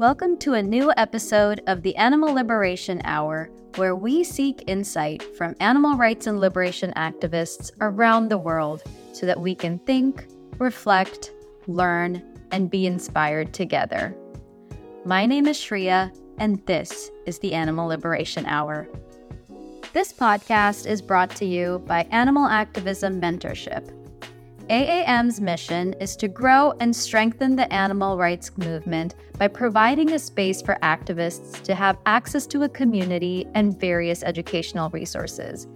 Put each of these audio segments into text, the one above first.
Welcome to a new episode of the Animal Liberation Hour, where we seek insight from animal rights and liberation activists around the world so that we can think, reflect, learn, and be inspired together. My name is Shreya, and this is the Animal Liberation Hour. This podcast is brought to you by Animal Activism Mentorship AAM's mission is to grow and strengthen the animal rights movement by providing a space for activists to have access to a community and various educational resources.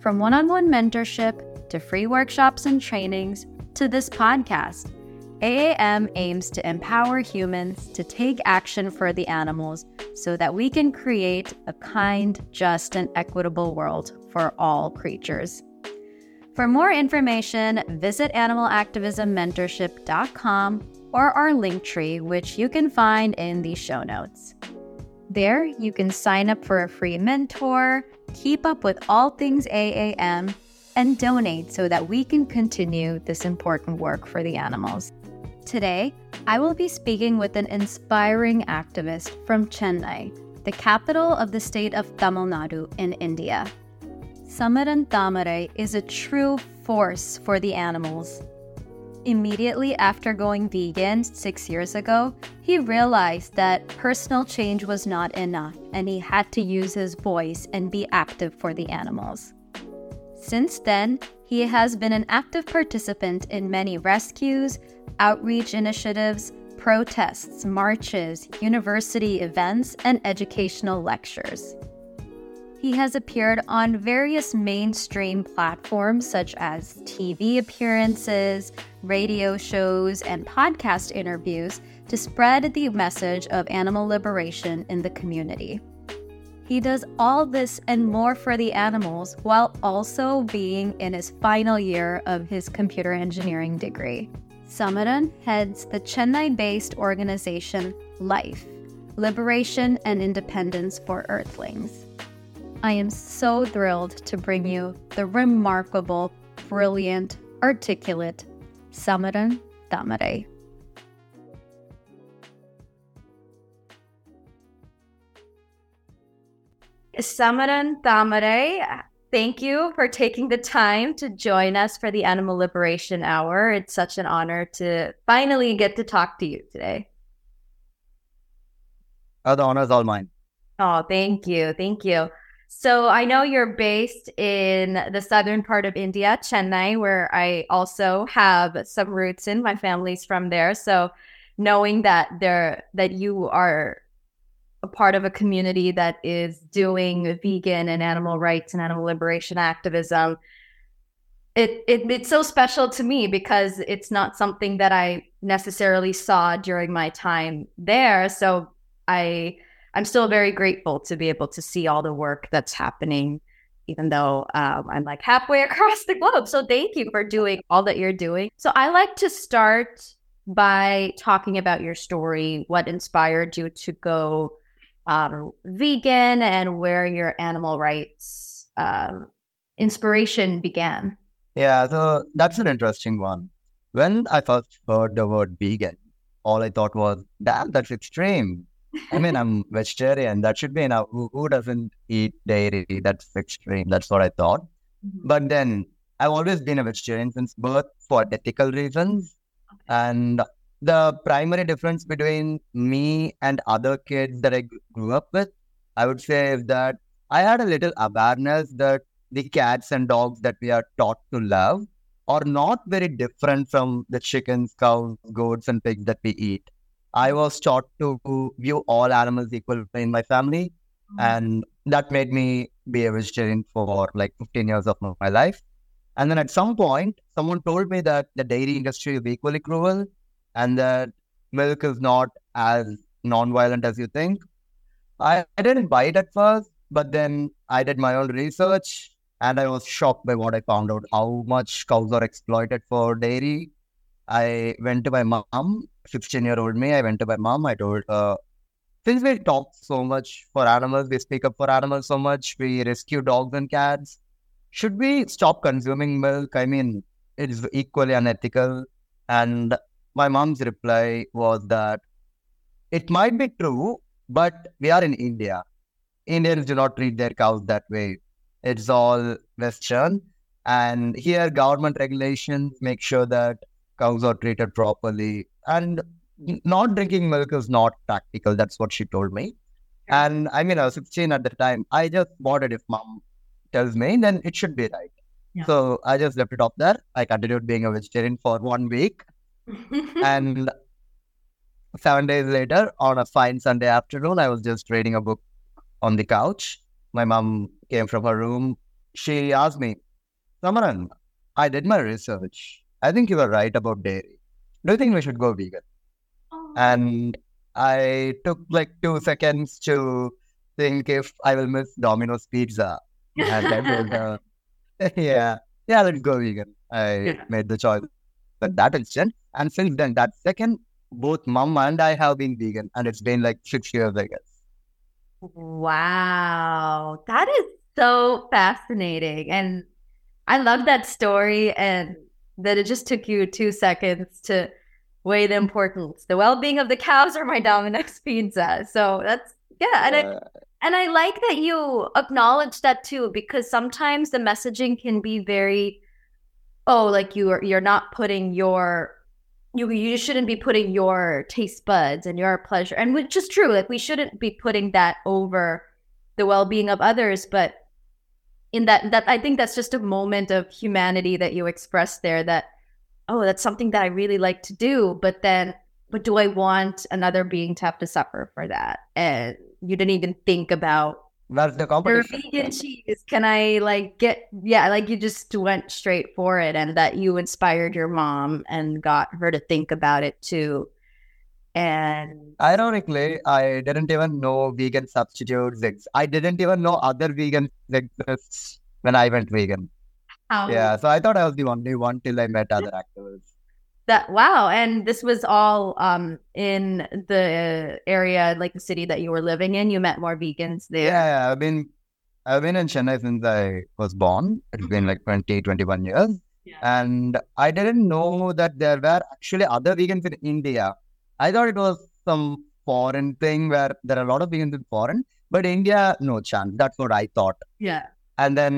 From one on one mentorship to free workshops and trainings to this podcast, AAM aims to empower humans to take action for the animals so that we can create a kind, just, and equitable world for all creatures. For more information, visit animalactivismmentorship.com or our link tree, which you can find in the show notes. There, you can sign up for a free mentor, keep up with all things AAM, and donate so that we can continue this important work for the animals. Today, I will be speaking with an inspiring activist from Chennai, the capital of the state of Tamil Nadu in India. Samaran Thamarai is a true force for the animals. Immediately after going vegan six years ago, he realized that personal change was not enough and he had to use his voice and be active for the animals. Since then, he has been an active participant in many rescues, outreach initiatives, protests, marches, university events, and educational lectures. He has appeared on various mainstream platforms such as TV appearances, radio shows, and podcast interviews to spread the message of animal liberation in the community. He does all this and more for the animals while also being in his final year of his computer engineering degree. Samaran heads the Chennai based organization LIFE Liberation and Independence for Earthlings. I am so thrilled to bring you the remarkable, brilliant, articulate Samaran Thamarai. Samaran Thamarai, thank you for taking the time to join us for the Animal Liberation Hour. It's such an honor to finally get to talk to you today. Oh, the honor is all mine. Oh, thank you. Thank you. So I know you're based in the southern part of India, Chennai, where I also have some roots in. My family's from there. So knowing that there that you are a part of a community that is doing vegan and animal rights and animal liberation activism, it, it it's so special to me because it's not something that I necessarily saw during my time there. So I I'm still very grateful to be able to see all the work that's happening, even though um, I'm like halfway across the globe. So thank you for doing all that you're doing. So I like to start by talking about your story, what inspired you to go um, vegan, and where your animal rights um, inspiration began. Yeah, so that's an interesting one. When I first heard the word vegan, all I thought was, damn, that's extreme. I mean, I'm vegetarian. That should be enough. Who, who doesn't eat dairy? That's extreme. That's what I thought. Mm-hmm. But then I've always been a vegetarian since birth for ethical reasons. Okay. And the primary difference between me and other kids that I grew up with, I would say, is that I had a little awareness that the cats and dogs that we are taught to love are not very different from the chickens, cows, goats, and pigs that we eat. I was taught to view all animals equal in my family. Mm-hmm. And that made me be a vegetarian for like 15 years of my life. And then at some point, someone told me that the dairy industry is equally cruel and that milk is not as non-violent as you think. I, I didn't buy it at first, but then I did my own research and I was shocked by what I found out how much cows are exploited for dairy. I went to my mom 16 year old me, I went to my mom. I told her, since we talk so much for animals, we speak up for animals so much, we rescue dogs and cats. Should we stop consuming milk? I mean, it is equally unethical. And my mom's reply was that it might be true, but we are in India. Indians do not treat their cows that way. It's all Western. And here, government regulations make sure that cows are treated properly. And not drinking milk is not practical. That's what she told me. And I mean, I was 16 at the time. I just bought it if mom tells me, then it should be right. Yeah. So I just left it off there. I continued being a vegetarian for one week. and seven days later, on a fine Sunday afternoon, I was just reading a book on the couch. My mom came from her room. She asked me, Samaran, I did my research. I think you were right about dairy. Do you think we should go vegan? Oh. And I took like two seconds to think if I will miss Domino's pizza. And told yeah, yeah, let's go vegan. I Yeah. made the choice at that instant. And since then, that second, both mom and I have been vegan. And it's been like six years, I guess. Wow, that is so fascinating. And I love that story and that it just took you two seconds to weigh the importance, the well-being of the cows or my Domino's pizza. So that's yeah, and I Uh, and I like that you acknowledge that too, because sometimes the messaging can be very, oh, like you are you're not putting your you you shouldn't be putting your taste buds and your pleasure, and which is true. Like we shouldn't be putting that over the well being of others, but in that that I think that's just a moment of humanity that you expressed there. That oh, that's something that I really like to do, but then but do I want another being to have to suffer for that? And you didn't even think about that's the your competition. vegan cheese. Can I like get yeah, like you just went straight for it and that you inspired your mom and got her to think about it too. And Ironically, I didn't even know vegan substitutes exist. I didn't even know other vegans exist when I went vegan. how Yeah, so I thought I was the only one till I met other activists. that wow, and this was all um in the area like the city that you were living in. You met more vegans there. Yeah, yeah, I've been I've been in Chennai since I was born. It's been like 20, 21 years. Yeah. And I didn't know that there were actually other vegans in India. I thought it was some foreign thing where there are a lot of vegans in foreign, but India, no chance. That's what I thought. Yeah. And then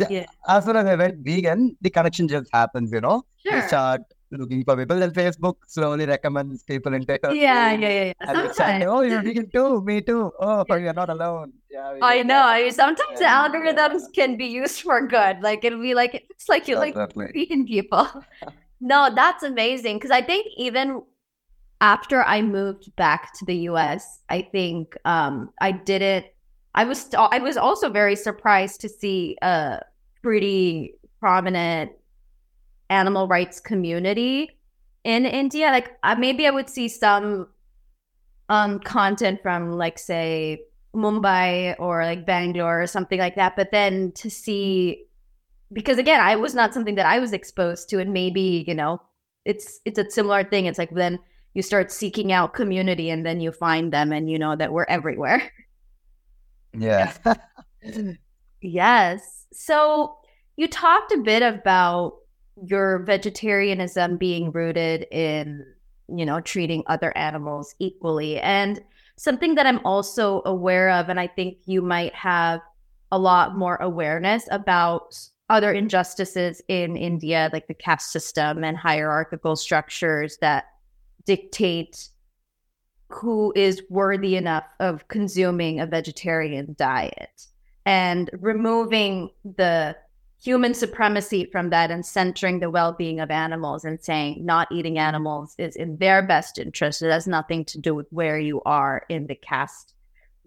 the, Yeah. as soon as I went vegan, the connection just happens, you know. You Sure. start looking for people. Then Facebook slowly recommends people into your Yeah, yeah, yeah, yeah. Sometimes. oh, you're vegan too. Me too. Oh, you're not alone. Yeah, I know. I mean, sometimes the Yeah. algorithms can be used for good. Like it'll be like it's like you like vegan people. No, that's amazing. Because I think even after I moved back to the US, I think um, I didn't. I was st- I was also very surprised to see a pretty prominent animal rights community in India. Like uh, maybe I would see some um content from like say Mumbai or like Bangalore or something like that, but then to see because again, I was not something that I was exposed to, and maybe you know, it's it's a similar thing. It's like then you start seeking out community, and then you find them, and you know that we're everywhere. Yeah. Yes. So you talked a bit about your vegetarianism being rooted in, you know, treating other animals equally. And something that I'm also aware of, and I think you might have a lot more awareness about other injustices in India, like the caste system and hierarchical structures that dictate who is worthy enough of consuming a vegetarian diet. And removing the human supremacy from that and centering the well-being of animals and saying not eating animals is in their best interest it has nothing to do with where you are in the caste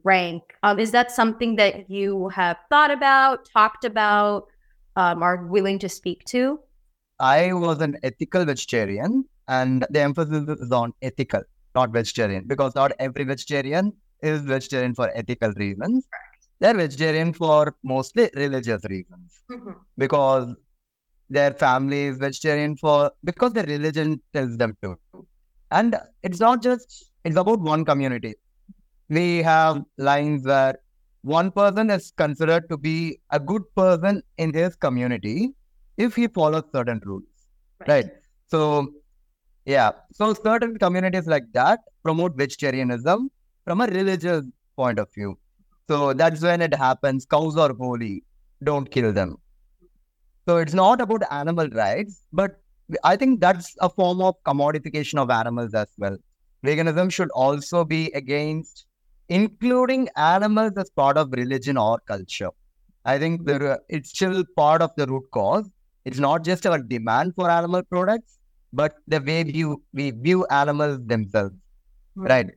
rank. Um, is that something that you have thought about talked about um, are willing to speak to? I was an ethical vegetarian, and the emphasis is on ethical, not vegetarian, because not every vegetarian is vegetarian for ethical reasons. They're vegetarian for mostly religious reasons mm-hmm. because their family is vegetarian for because their religion tells them to. And it's not just it's about one community. We have lines where one person is considered to be a good person in his community if he follows certain rules. Right. So Yeah. So certain communities like that promote vegetarianism from a religious point of view. So that's when it happens. Cows are holy. Don't kill them. So it's not about animal rights, but I think that's a form of commodification of animals as well. Veganism should also be against including animals as part of religion or culture. I think there, it's still part of the root cause. It's not just our demand for animal products, but the way we, we view animals themselves. Right.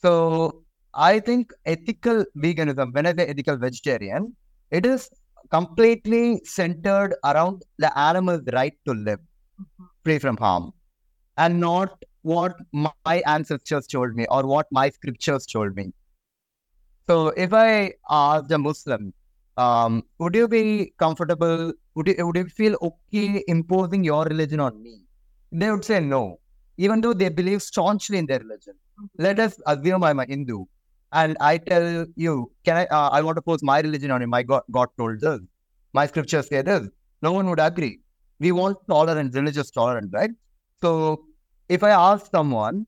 So I think ethical veganism, when I say ethical vegetarian, it is completely centered around the animal's right to live free from harm and not what my ancestors told me or what my scriptures told me. So if I ask a Muslim, um, would you be comfortable? Would you, would you feel okay imposing your religion on me? They would say no, even though they believe staunchly in their religion. Let us assume I'm a Hindu and I tell you, can I? Uh, I want to force my religion on you. My God, God told this. My scriptures say this. No one would agree. We want tolerance, religious tolerance, right? So, if I ask someone,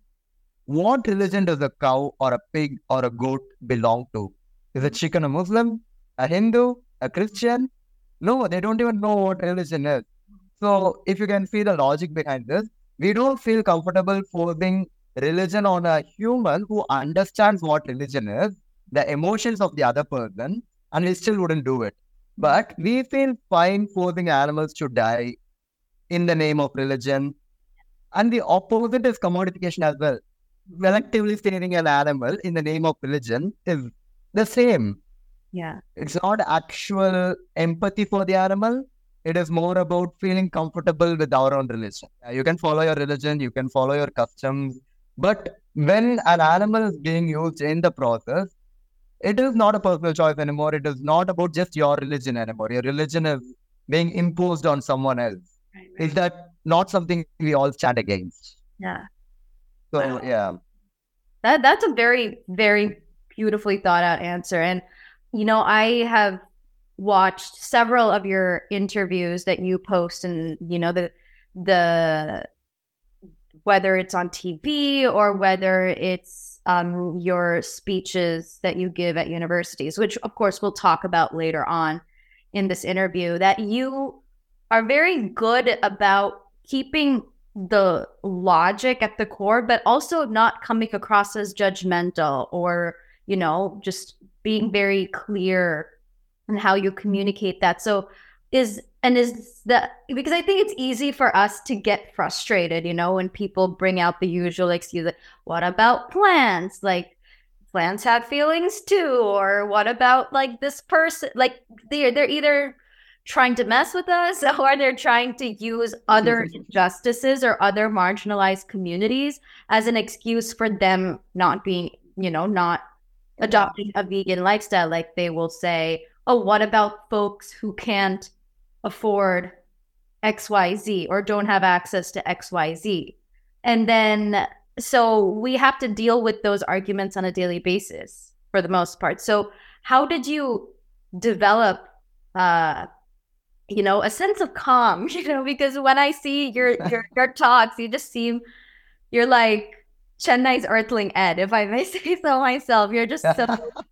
what religion does a cow or a pig or a goat belong to? Is a chicken a Muslim, a Hindu, a Christian? No, they don't even know what religion is. So, if you can see the logic behind this, we don't feel comfortable forcing religion on a human who understands what religion is, the emotions of the other person, and we still wouldn't do it. But we feel fine forcing animals to die in the name of religion. And the opposite is commodification as well. Collectively stealing an animal in the name of religion is the same. Yeah. It's not actual empathy for the animal. It is more about feeling comfortable with our own religion. You can follow your religion, you can follow your customs, but when an animal is being used in the process, it is not a personal choice anymore. It is not about just your religion anymore. Your religion is being imposed on someone else. Right, right. Is that not something we all stand against? Yeah. So wow. yeah. That that's a very, very beautifully thought out answer. And you know, I have watched several of your interviews that you post and you know the the whether it's on TV or whether it's um, your speeches that you give at universities, which of course we'll talk about later on in this interview, that you are very good about keeping the logic at the core, but also not coming across as judgmental or, you know, just being very clear in how you communicate that. So, is and is that because I think it's easy for us to get frustrated, you know, when people bring out the usual excuse, like, what about plants? Like, plants have feelings too, or what about like this person? Like, they're they're either trying to mess with us or they're trying to use other injustices or other marginalized communities as an excuse for them not being, you know, not adopting a vegan lifestyle. Like they will say, oh, what about folks who can't afford XYZ or don't have access to XYZ. And then, so we have to deal with those arguments on a daily basis for the most part. So, how did you develop, uh, you know, a sense of calm? You know, because when I see your your your talks, you just seem you're like Chennai's Earthling Ed, if I may say so myself. You're just so.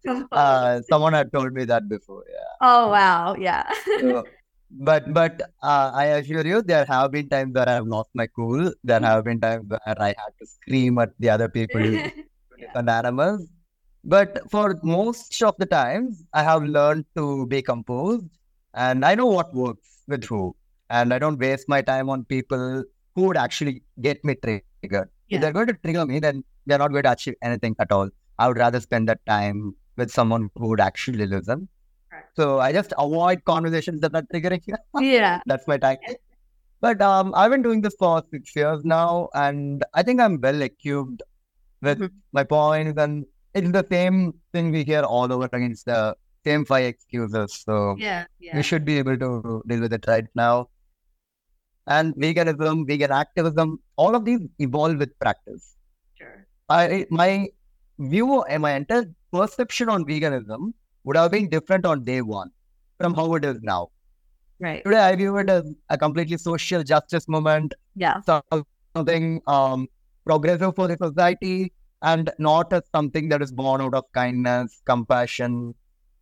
uh, someone had told me that before. Yeah. Oh wow! Yeah. so, but but uh, I assure you, there have been times where I have lost my cool. There have been times where I had to scream at the other people and animals. But for most of the times, I have learned to be composed, and I know what works with who, and I don't waste my time on people who would actually get me triggered. Yeah. If they're going to trigger me, then they're not going to achieve anything at all. I would rather spend that time with someone who would actually listen so I just avoid conversations that are triggering. yeah. That's my tactic. But um, I've been doing this for six years now, and I think I'm well equipped with mm-hmm. my points. And it's the same thing we hear all over again. It's the same five excuses. So yeah, yeah. we should be able to deal with it right now. And veganism, vegan activism, all of these evolve with practice. Sure. I my view and my entire perception on veganism would have been different on day one from how it is now. Right. Today, I view it as a completely social justice movement. Yeah. Something um, progressive for the society and not as something that is born out of kindness, compassion.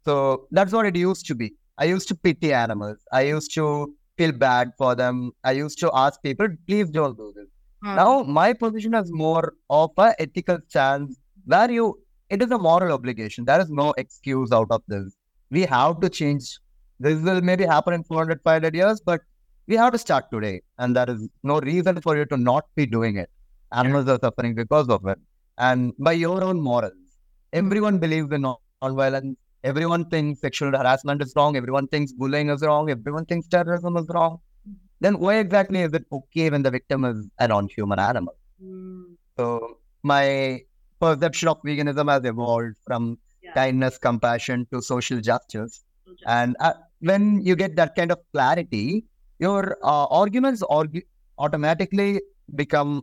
So that's what it used to be. I used to pity animals. I used to feel bad for them. I used to ask people, please don't do this. Mm. Now my position is more of a ethical stance where you it is a moral obligation. There is no excuse out of this. We have to change. This will maybe happen in 400, 500 years, but we have to start today. And there is no reason for you to not be doing it. Animals are suffering because of it. And by your own morals, everyone believes in non-violence. Everyone thinks sexual harassment is wrong. Everyone thinks bullying is wrong. Everyone thinks terrorism is wrong. Then why exactly is it okay when the victim is a non-human animal? Mm. So my perception of veganism has evolved from yeah. kindness, compassion to social justice. And uh, when you get that kind of clarity, your uh, arguments argue- automatically become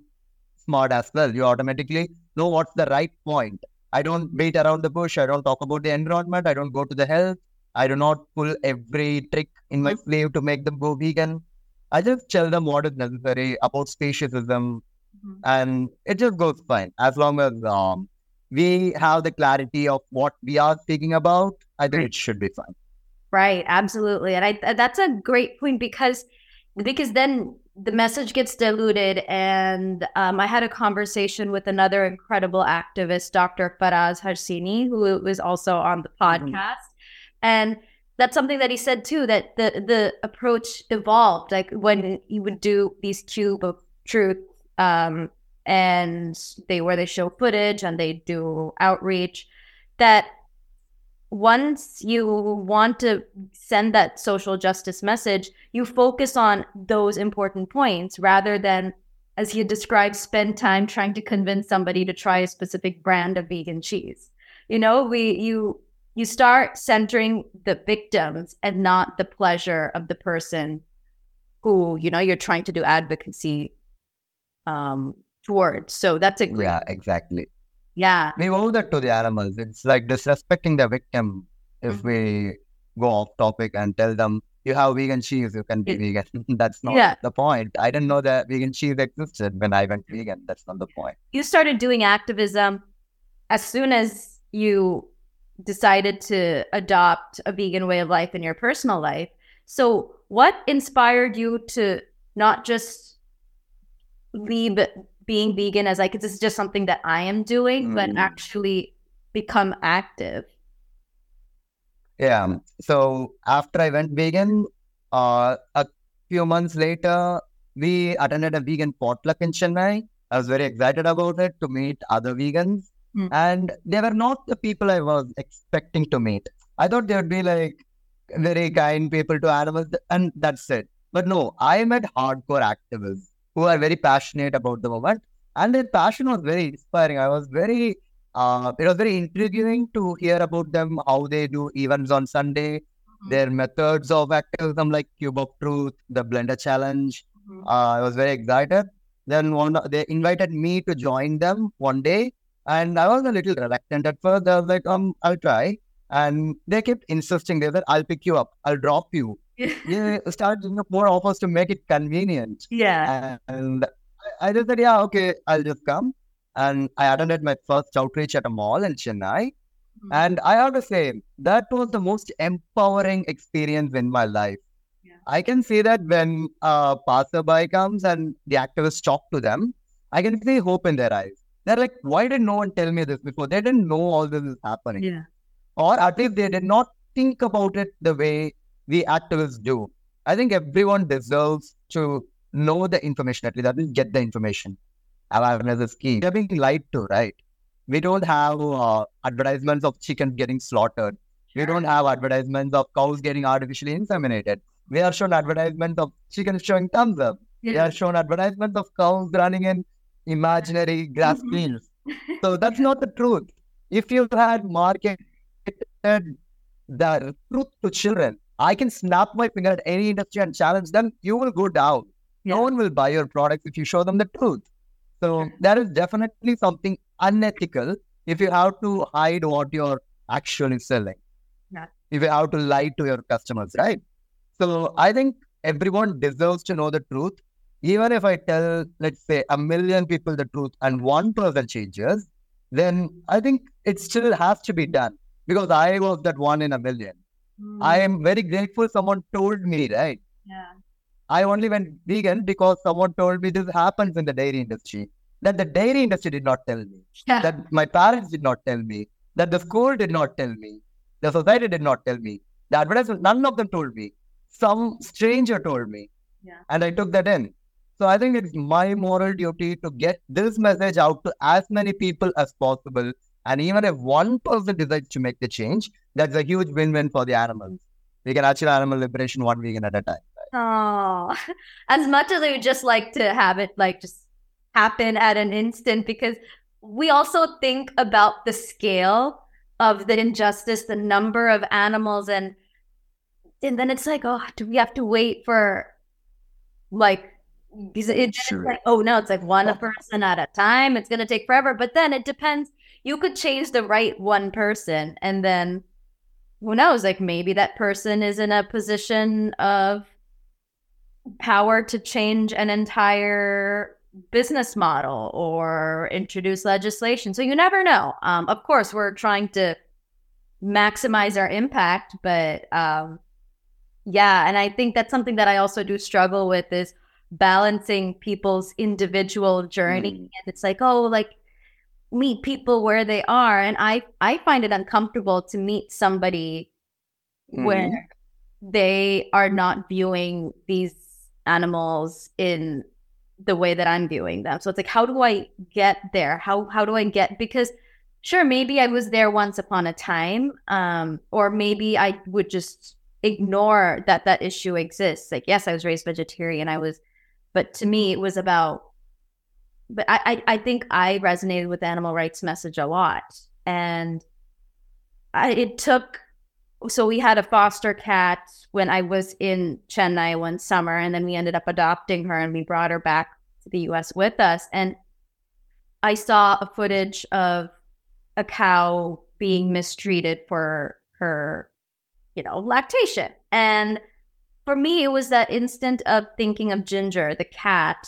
smart as well. You automatically know what's the right point. I don't beat around the bush. I don't talk about the environment. I don't go to the health. I do not pull every trick in my mm-hmm. sleeve to make them go vegan. I just tell them what is necessary about speciesism, mm-hmm. and it just goes fine as long as um, we have the clarity of what we are speaking about. I think it should be fine. Right, absolutely, and I that's a great point because because then the message gets diluted. And um, I had a conversation with another incredible activist, Dr. Faraz Harsini, who was also on the mm-hmm. podcast, mm-hmm. and that's something that he said too that the the approach evolved like when you would do these cube of truth um, and they where they show footage and they do outreach that once you want to send that social justice message you focus on those important points rather than as he described spend time trying to convince somebody to try a specific brand of vegan cheese. You know we you you start centering the victims and not the pleasure of the person who you know you're trying to do advocacy um towards. So that's a great yeah exactly yeah we owe that to the animals it's like disrespecting the victim if mm-hmm. we go off topic and tell them you have vegan cheese you can be it, vegan that's not yeah. the point i didn't know that vegan cheese existed when i went vegan that's not the point you started doing activism as soon as you decided to adopt a vegan way of life in your personal life. So, what inspired you to not just leave being vegan as like this is just something that I am doing, mm. but actually become active? Yeah. So after I went vegan, uh, a few months later, we attended a vegan potluck in Chennai. I was very excited about it to meet other vegans. Mm. And they were not the people I was expecting to meet. I thought they would be like very kind people to animals, and that's it. But no, I met hardcore activists who are very passionate about the movement, and their passion was very inspiring. I was very, uh, it was very intriguing to hear about them, how they do events on Sunday, mm-hmm. their methods of activism like Cube of Truth, the Blender Challenge. Mm-hmm. Uh, I was very excited. Then one, they invited me to join them one day and I was a little reluctant at first. I was like, um, I'll try. And they kept insisting. They said, I'll pick you up. I'll drop you. Yeah, doing more offers to make it convenient. Yeah. And I just said, yeah, okay, I'll just come. And I attended my first outreach at a mall in Chennai. Mm-hmm. And I have to say, that was the most empowering experience in my life. Yeah. I can see that when a passerby comes and the activists talk to them, I can see hope in their eyes. They're like, why didn't no one tell me this before? They didn't know all this is happening. Yeah. Or at least they did not think about it the way we activists do. I think everyone deserves to know the information, at least that is get the information. Awareness is key. They're being lied to, right? We don't have uh, advertisements of chickens getting slaughtered. We don't have advertisements of cows getting artificially inseminated. We are shown advertisements of chickens showing thumbs up. Yeah. We are shown advertisements of cows running in imaginary grass mm-hmm. fields. so that's not the truth. If you had marketed the truth to children, I can snap my finger at any industry and challenge them, you will go down. Yeah. No one will buy your products if you show them the truth. So that is definitely something unethical if you have to hide what you're actually selling. Yeah. If you have to lie to your customers, right? So I think everyone deserves to know the truth even if I tell, let's say, a million people the truth and one person changes, then I think it still has to be done because I was that one in a million. Mm. I am very grateful someone told me, right? Yeah. I only went vegan because someone told me this happens in the dairy industry. That the dairy industry did not tell me. Yeah. That my parents did not tell me. That the school did not tell me. The society did not tell me. The advertisement, none of them told me. Some stranger told me. Yeah. And I took that in. So I think it's my moral duty to get this message out to as many people as possible. And even if one person decides to make the change, that's a huge win-win for the animals. We can achieve animal liberation one vegan at a time. Oh, as much as I would just like to have it like just happen at an instant, because we also think about the scale of the injustice, the number of animals, and and then it's like, oh, do we have to wait for like because sure. like, oh no, it's like one person at a time. It's gonna take forever. But then it depends. You could change the right one person, and then who knows? Like maybe that person is in a position of power to change an entire business model or introduce legislation. So you never know. Um, of course, we're trying to maximize our impact, but um, yeah, and I think that's something that I also do struggle with is balancing people's individual journey. Mm. And it's like, oh, like meet people where they are, and I I find it uncomfortable to meet somebody mm. where they are not viewing these animals in the way that I'm viewing them. So it's like, how do I get there? How how do I get because sure, maybe I was there once upon a time, um, or maybe I would just ignore that that issue exists. Like, yes, I was raised vegetarian. I was, but to me, it was about. But I, I, I think I resonated with the animal rights message a lot, and I, it took. So we had a foster cat when I was in Chennai one summer, and then we ended up adopting her, and we brought her back to the U.S. with us, and I saw a footage of a cow being mistreated for her you know, lactation. And for me, it was that instant of thinking of Ginger, the cat,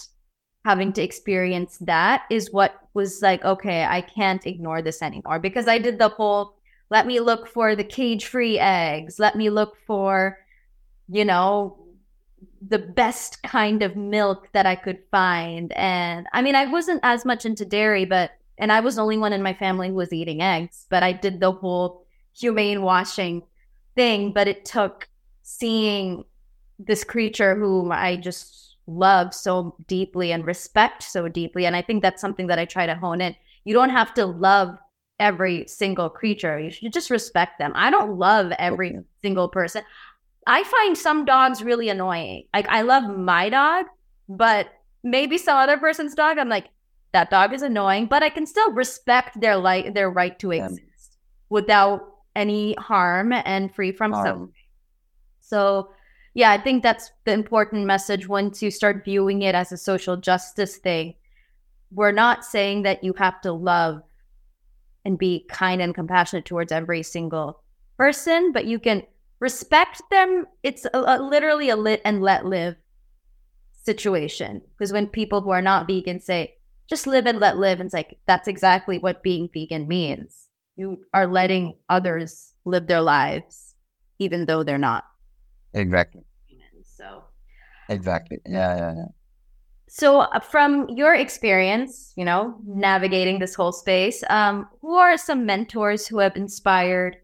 having to experience that is what was like, okay, I can't ignore this anymore because I did the whole let me look for the cage free eggs, let me look for, you know, the best kind of milk that I could find. And I mean, I wasn't as much into dairy, but, and I was the only one in my family who was eating eggs, but I did the whole humane washing thing, but it took seeing this creature whom I just love so deeply and respect so deeply. And I think that's something that I try to hone in. You don't have to love every single creature, you should just respect them. I don't love every single person. I find some dogs really annoying. Like, I love my dog, but maybe some other person's dog, I'm like, that dog is annoying, but I can still respect their like their right to exist without any harm and free from harm. suffering. So, yeah, I think that's the important message once you start viewing it as a social justice thing. We're not saying that you have to love and be kind and compassionate towards every single person, but you can respect them. It's a, a, literally a lit and let live situation. Because when people who are not vegan say, just live and let live, and it's like, that's exactly what being vegan means you are letting others live their lives even though they're not exactly so exactly yeah yeah, yeah. so uh, from your experience you know navigating this whole space um, who are some mentors who have inspired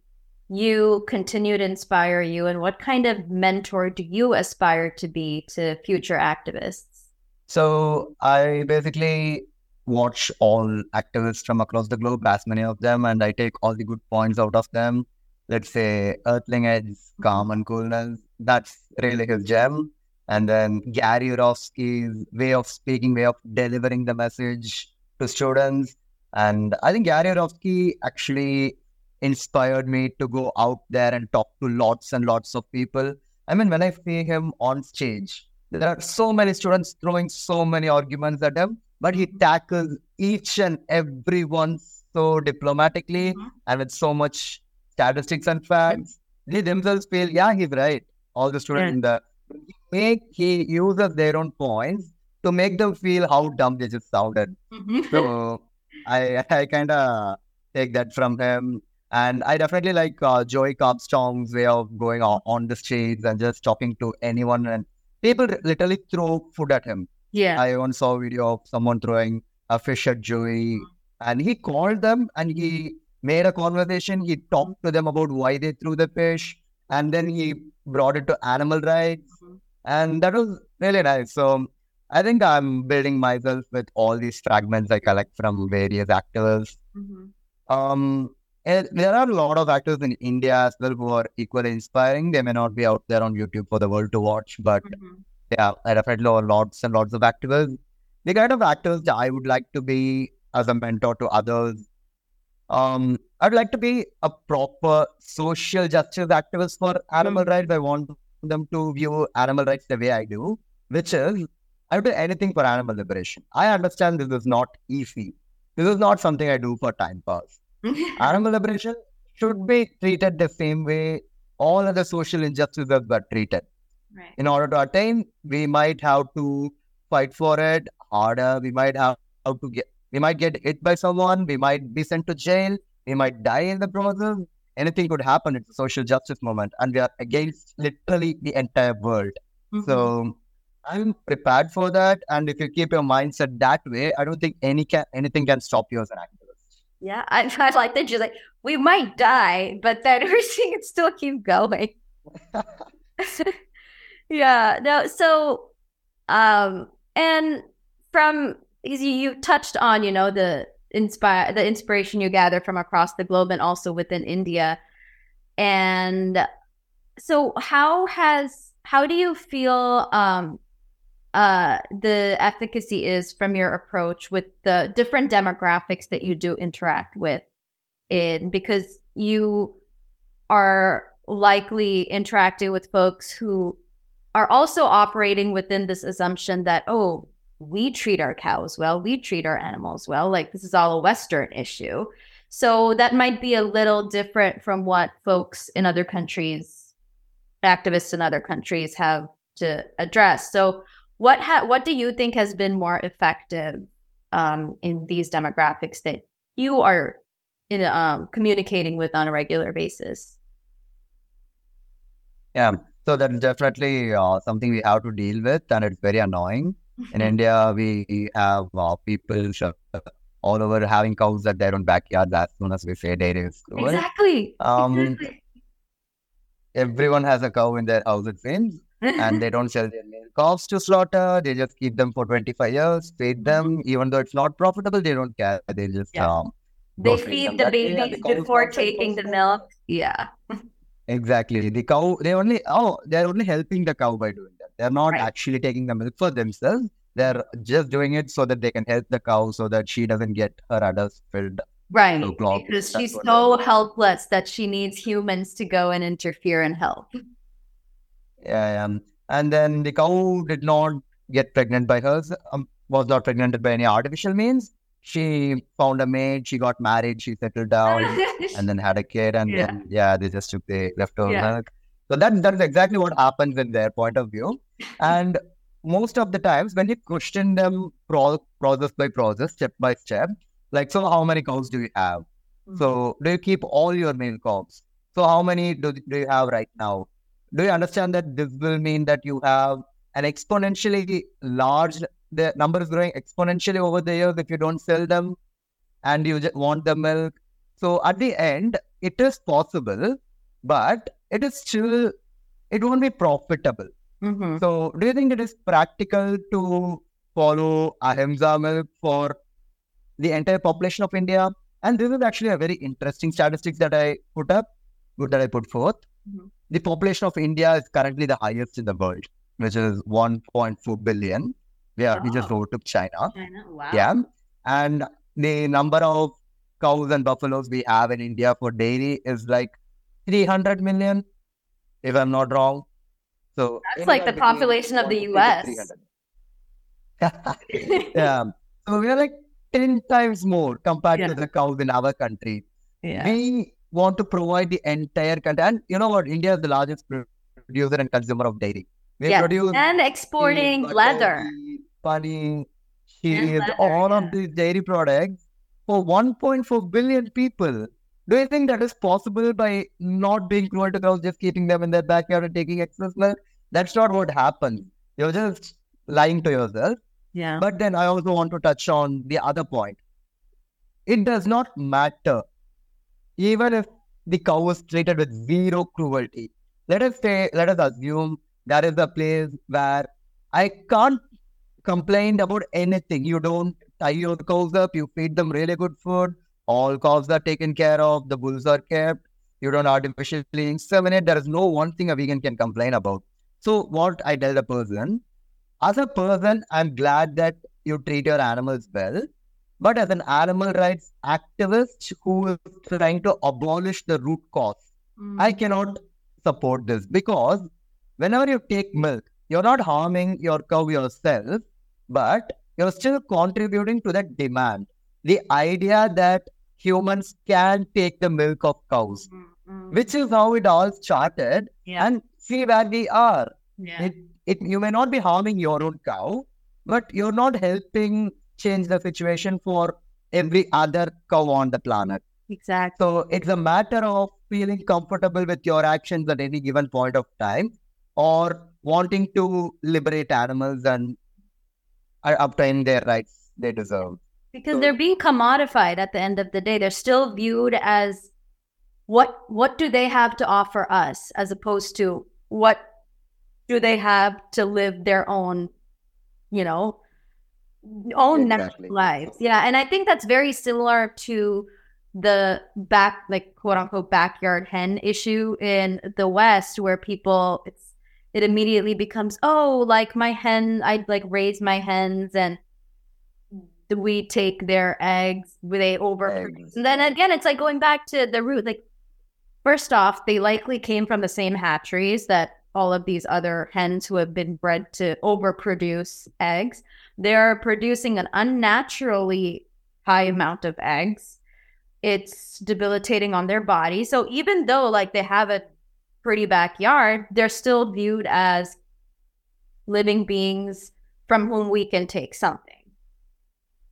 you continue to inspire you and what kind of mentor do you aspire to be to future activists so i basically watch all activists from across the globe, as many of them, and I take all the good points out of them. Let's say Earthling Ed's, calm and coolness. That's really his gem. And then Gary Yourofsky's way of speaking, way of delivering the message to students. And I think Gary Yourofsky actually inspired me to go out there and talk to lots and lots of people. I mean, when I see him on stage, there are so many students throwing so many arguments at him but he tackles each and every one so diplomatically mm-hmm. and with so much statistics and facts. They themselves feel, yeah, he's right. All the students yeah. in the make he uses their own points to make them feel how dumb they just sounded. Mhm. So I I kind of take that from him. And I definitely like uh, Joey Carbstrong's way of going on, on the streets and just talking to anyone. And people literally throw food at him. yeah. I once saw a video of someone throwing a fish at Joey, and he called them and he made a conversation. He talked to them about why they threw the fish, and then he brought it to animal rights, Mhm. and that was really nice. So I think I'm building myself with all these fragments I collect from various actors. Mhm. Um, and there are a lot of actors in India as well who are equally inspiring. They may not be out there on YouTube for the world to watch, but Mhm. yeah, I definitely know lots and lots of actors. The kind of actors that I would like to be as a mentor to others. Um, I'd like to be a proper social justice activist for animal rights. I want them to view animal rights the way I do, which is I would do anything for animal liberation. I understand this is not easy. This is not something I do for time pass. Animal liberation should be treated the same way all other social injustices were treated Right. in order to attain, we might have to fight for it harder. We might have, have to get, we might get hit by someone. We might be sent to jail. We might die in the process. Anything could happen. It's a social justice movement, and we are against literally the entire world. Mhm. So I'm prepared for that. And if you keep your mindset that way, I don't think any can anything can stop you as an activist. Yeah, I, I like that. She's like, we might die, but then everything can still keep going. yeah. No. So, um, and from you, you touched on, you know, the inspire the inspiration you gather from across the globe and also within India, and so how has how do you feel um uh the efficacy is from your approach with the different demographics that you do interact with in? Because you are likely interacting with folks who are also operating within this assumption that oh we treat our cows well we treat our animals well like this is all a western issue so that might be a little different from what folks in other countries activists in other countries have to address so what ha- what do you think has been more effective um, in these demographics that you are in um, communicating with on a regular basis? Yeah. So that's definitely uh, something we have to deal with, and it's very annoying. In India, we have uh, people all over having cows at their own backyard as soon as we say dairy is closed. exactly. Um, exactly. everyone has a cow in their house, it seems, and they don't sell their male calves to slaughter. They just keep them for 25 years, feed them, even though it's not profitable, they don't care. They just Yeah. um, they feed the babies the before taking the milk. Yeah. Exactly. The cow, they only, oh, they're only helping the cow by doing. They're not Right. actually taking the milk for themselves. They're just doing it so that they can help the cow so that she doesn't get her udders filled. Right. Because she's so helpless that she needs humans to go and interfere and help. Yeah, um, and then the cow did not get pregnant by hers, um, was not pregnant by any artificial means. She found a mate, she got married, she settled down, and then had a kid, and Yeah. then yeah, they just took the leftover Yeah. milk. So that that's exactly what happens in their point of view. And most of the times when you question them pro- process by process, step by step, like so how many cows do you have? Hmm. So do you keep all your male cows? So how many do, do you have right now? Do you understand that this will mean that you have an exponentially large the number is growing exponentially over the years if you don't sell them and you just want the milk. So at the end, it is possible, but it is still it won't be profitable. Mhm. So do you think it is practical to follow ahimsa milk for the entire population of India? And this is actually a very interesting statistics that I put up, that I put forth. Mhm. The population of India is currently the highest in the world, which is 1.4 billion. Yeah, we just Wow. overtook China. China, wow. Yeah. And the number of cows and buffaloes we have in India for dairy is like 300 million, if I'm not wrong. So That's like the population of the US. yeah. So we are like 10 times more compared Yeah. to the cows in our country. yeah. We want to provide the entire country. And you know what? India is the largest producer and consumer of dairy. We Yeah, produce And exporting butter, leather. ghee. paneer, cheese, all of these dairy products for 1.4 billion people. Do you think that is possible by not being cruel to cows, just keeping them in their backyard and taking excess milk? That's not what happens. You're just lying to yourself. Yeah. But then I also want to touch on the other point. It does not matter, even if the cow is treated with zero cruelty. Let us say, let us assume that is a place where I can't complain about anything. You don't tie your cows up, you feed them really good food, all cows are taken care of, the bulls are kept, you don't artificially inseminate. There is no one thing a vegan can complain about. So, what I tell the person, as a person, I'm glad that you treat your animals well. But as an animal rights activist who is trying to abolish the root cause, Mm. I cannot support this because whenever you take milk, you're not harming your cow yourself, but you're still contributing to that demand. The idea that humans can take the milk of cows, Mm, mm. which is how it all started, yeah. and see where we are. yeah. It, it you may not be harming your own cow, but you're not helping change the situation for every other cow on the planet. exactly. So it's a matter of feeling comfortable with your actions at any given point of time or wanting to liberate animals and uh, obtain their rights they deserve. Because So- they're being commodified at the end of the day they're still viewed as what what do they have to offer us as opposed to what do they have to live their own you know own natural Exactly. lives yeah and i think that's very similar to the back like quote unquote backyard hen issue in the west where people it's it immediately becomes oh like my hen i like raise my hens and we take their eggs they overproduce. Eggs. and then again it's like going back to the root like first off they likely came from the same hatcheries that all of these other hens who have been bred to overproduce eggs. They're producing an unnaturally high amount of eggs. It's debilitating on their body. So even though like they have a pretty backyard they're still viewed as living beings from whom we can take something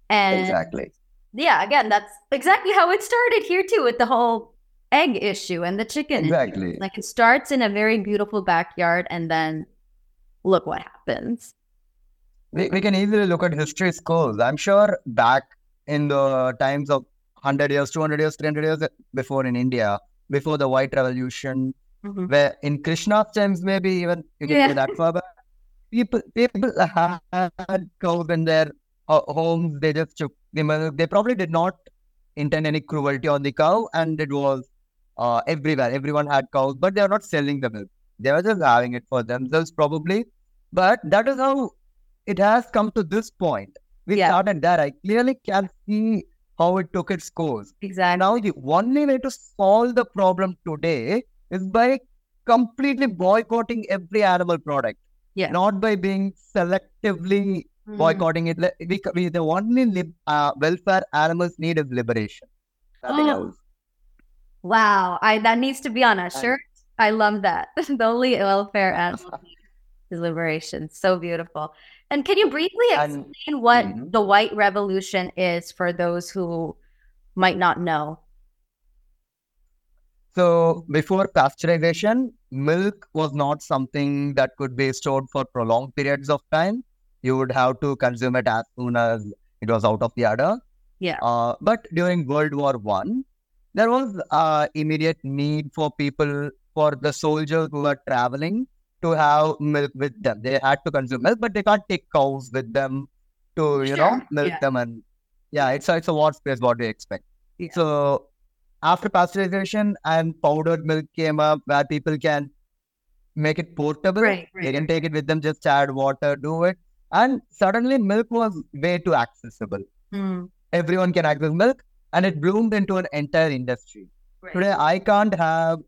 and Exactly. yeah, again, that's exactly how it started here too with the whole egg issue and the chicken. issue. Exactly. Like it starts in a very beautiful backyard and then look what happens. We, we can easily look at history schools. I'm sure back in the times of 100 years, 200 years, 300 years before in India, before the white revolution, Mhm. where in Krishna's times, maybe even you can Yeah. go that far back, people, people had cows in their homes. They just took the milk. They probably did not intend any cruelty on the cow, and it was uh, everywhere. Everyone had cows, but they are not selling the milk. They were just having it for themselves, probably. But that is how it has come to this point. We Yeah. started there. I clearly can see how it took its course. Exactly. Now, the only way to solve the problem today is by completely boycotting every animal product. Yeah. Not by being selectively Mhm. boycotting it. We, we, the only lib, uh, welfare animals need is liberation. Nothing Oh. else. Wow. I that needs to be on a shirt. I love that. the only welfare animal is liberation. So beautiful. And can you briefly And- explain what Mhm. the white revolution is for those who might not know? So before pasteurization, milk was not something that could be stored for prolonged periods of time. You would have to consume it as soon as it was out of the udder. Yeah. Uh, but during World War One, there was uh, immediate need for people, for the soldiers who were traveling, to have milk with them. They had to consume milk, but they can't take cows with them to you know milk yeah. them. And yeah, it's a, it's a war space. What do you expect? Yeah. So after pasteurization and powdered milk came up where people can make it portable. Right, They right. can take it with them, just add water, do it. And suddenly milk was way too accessible. Mm, Everyone can access milk and it bloomed into an entire industry. right. Today I can't have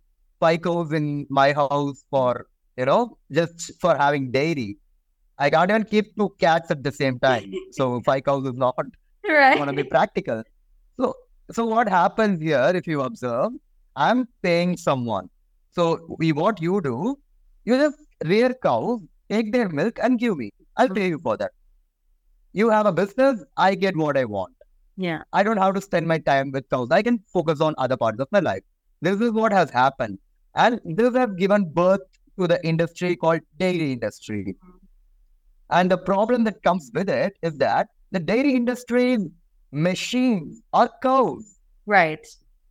five cows in my house for, you know, just for having dairy. I can't even keep two cats at the same time. So five cows is not right. want to be practical. So, so what happens here, if you observe, I'm paying someone. So, we what you do, you just rear cows, take their milk, and give me. I'll pay you for that. you have a business, I get what I want. Yeah. I don't have to spend my time with cows. I can focus on other parts of my life. This is what has happened. And this has given birth to the industry called dairy industry. And the problem that comes with it is that the dairy industry machines are cows. Right.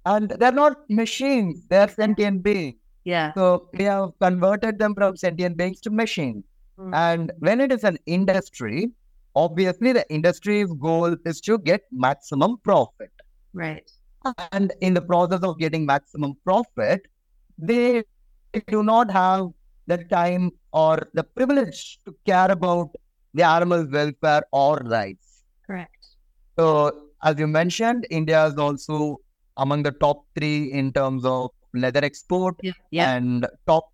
And they're not machines, they're sentient beings. Yeah. So we have converted them from sentient beings to machines. Mm. And when it is an industry, obviously the industry's goal is to get maximum profit. Right. And in the process of getting maximum profit, they do not have the time or the privilege to care about the animal's welfare or rights. Correct. So, as you mentioned, India is also among the top three in terms of leather export, Yeah. Yeah. and top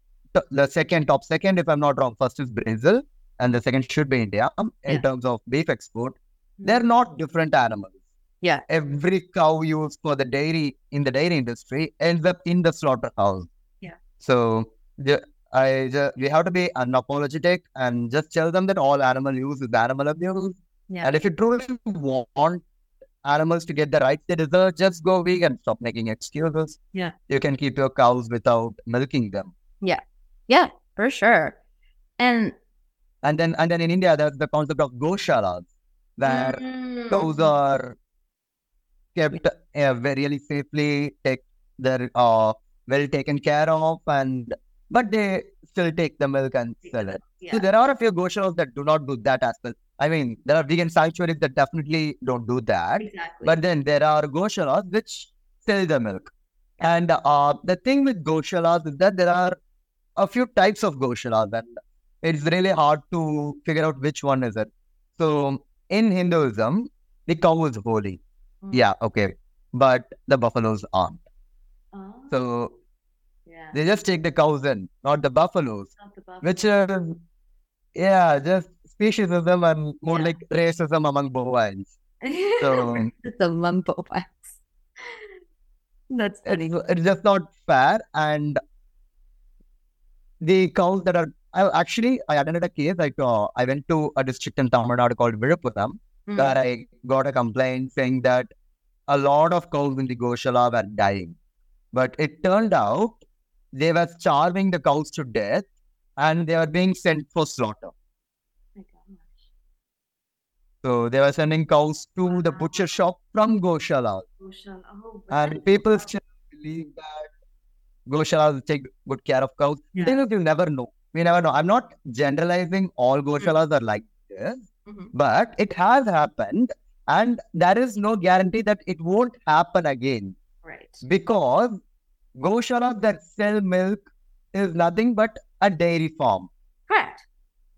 the second top second, if I'm not wrong, first is Brazil, and the second should be India um, in Yeah. terms of beef export. They're not different animals. Yeah. Every cow used for the dairy in the dairy industry ends up in the slaughterhouse. Yeah. So the, I ju- we have to be unapologetic and just tell them that all animal use is animal abuse. Yeah. And if you truly want animals to get the rights they deserve, just go vegan. Stop making excuses. Yeah. You can keep your cows without milking them. Yeah, for sure. And And then and then in India there's the concept of goshalas, where Mm. cows are kept uh, very really safely, take they're uh, well taken care of and but they still take the milk and sell it. So there are a few goshalas that do not do that as well. I mean, there are vegan sanctuaries that definitely don't do that. Exactly. But then there are goshalas which sell the milk. And uh, the thing with goshalas is that there are a few types of goshalas, and it's really hard to figure out which one is it. So in Hinduism, the cow is holy. Mm. Yeah, okay. But the buffaloes aren't. Oh, So yeah. they just take the cows in, not the buffaloes, Not the buffalo. which is, yeah, just speciesism and more Yeah. like racism among bovines. So the mumbo wax. That's funny. it's, it's just not fair. And the cows that are I actually I attended a case like uh, I went to a district in Tamil Nadu called Villupuram Mm. where I got a complaint saying that a lot of cows in the Goshala were dying. But it turned out they were starving the cows to death and they were being sent for slaughter. So they were sending cows to the butcher shop from Goshala. Ocean. Oh, And people still believe that Goshalas take good care of cows. Yeah. Thing you never know. We never know. I'm not generalizing all Goshalas are like this, Mhm. but it has happened, and there is no guarantee that it won't happen again Right. because Goshalas that sell milk is nothing but a dairy farm. Correct.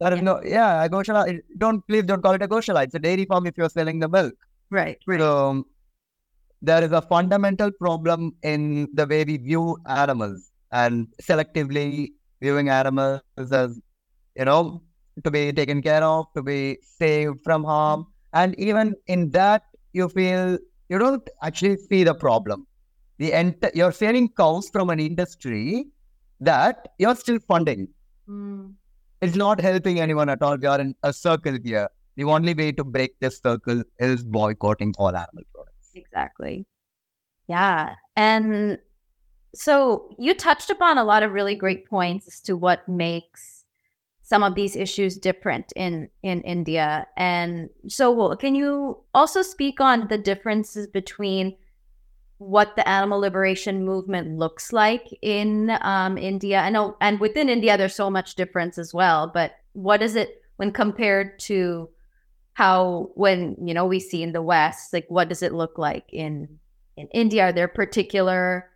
There is Yeah. no, yeah, a Goshala. Don't please don't call it a Goshala. It's a dairy farm if you're selling the milk. Right. Right. So there is a fundamental problem in the way we view animals and selectively viewing animals as, you know, to be taken care of, to be saved from harm. And even in that, you feel you don't actually see the problem. The ent- you're selling cows from an industry that you're still funding. Mm. It's not helping anyone at all. We are in a circle here. The only way to break this circle is boycotting all animal products. Exactly. Yeah. And so you touched upon a lot of really great points as to what makes some of these issues different in in India. And so well, can you also speak on the differences between what the animal liberation movement looks like in um, India? I know, and within India, there's so much difference as well. But what is it when compared to how when you know we see in the West? Like, what does it look like in in India? Are there particular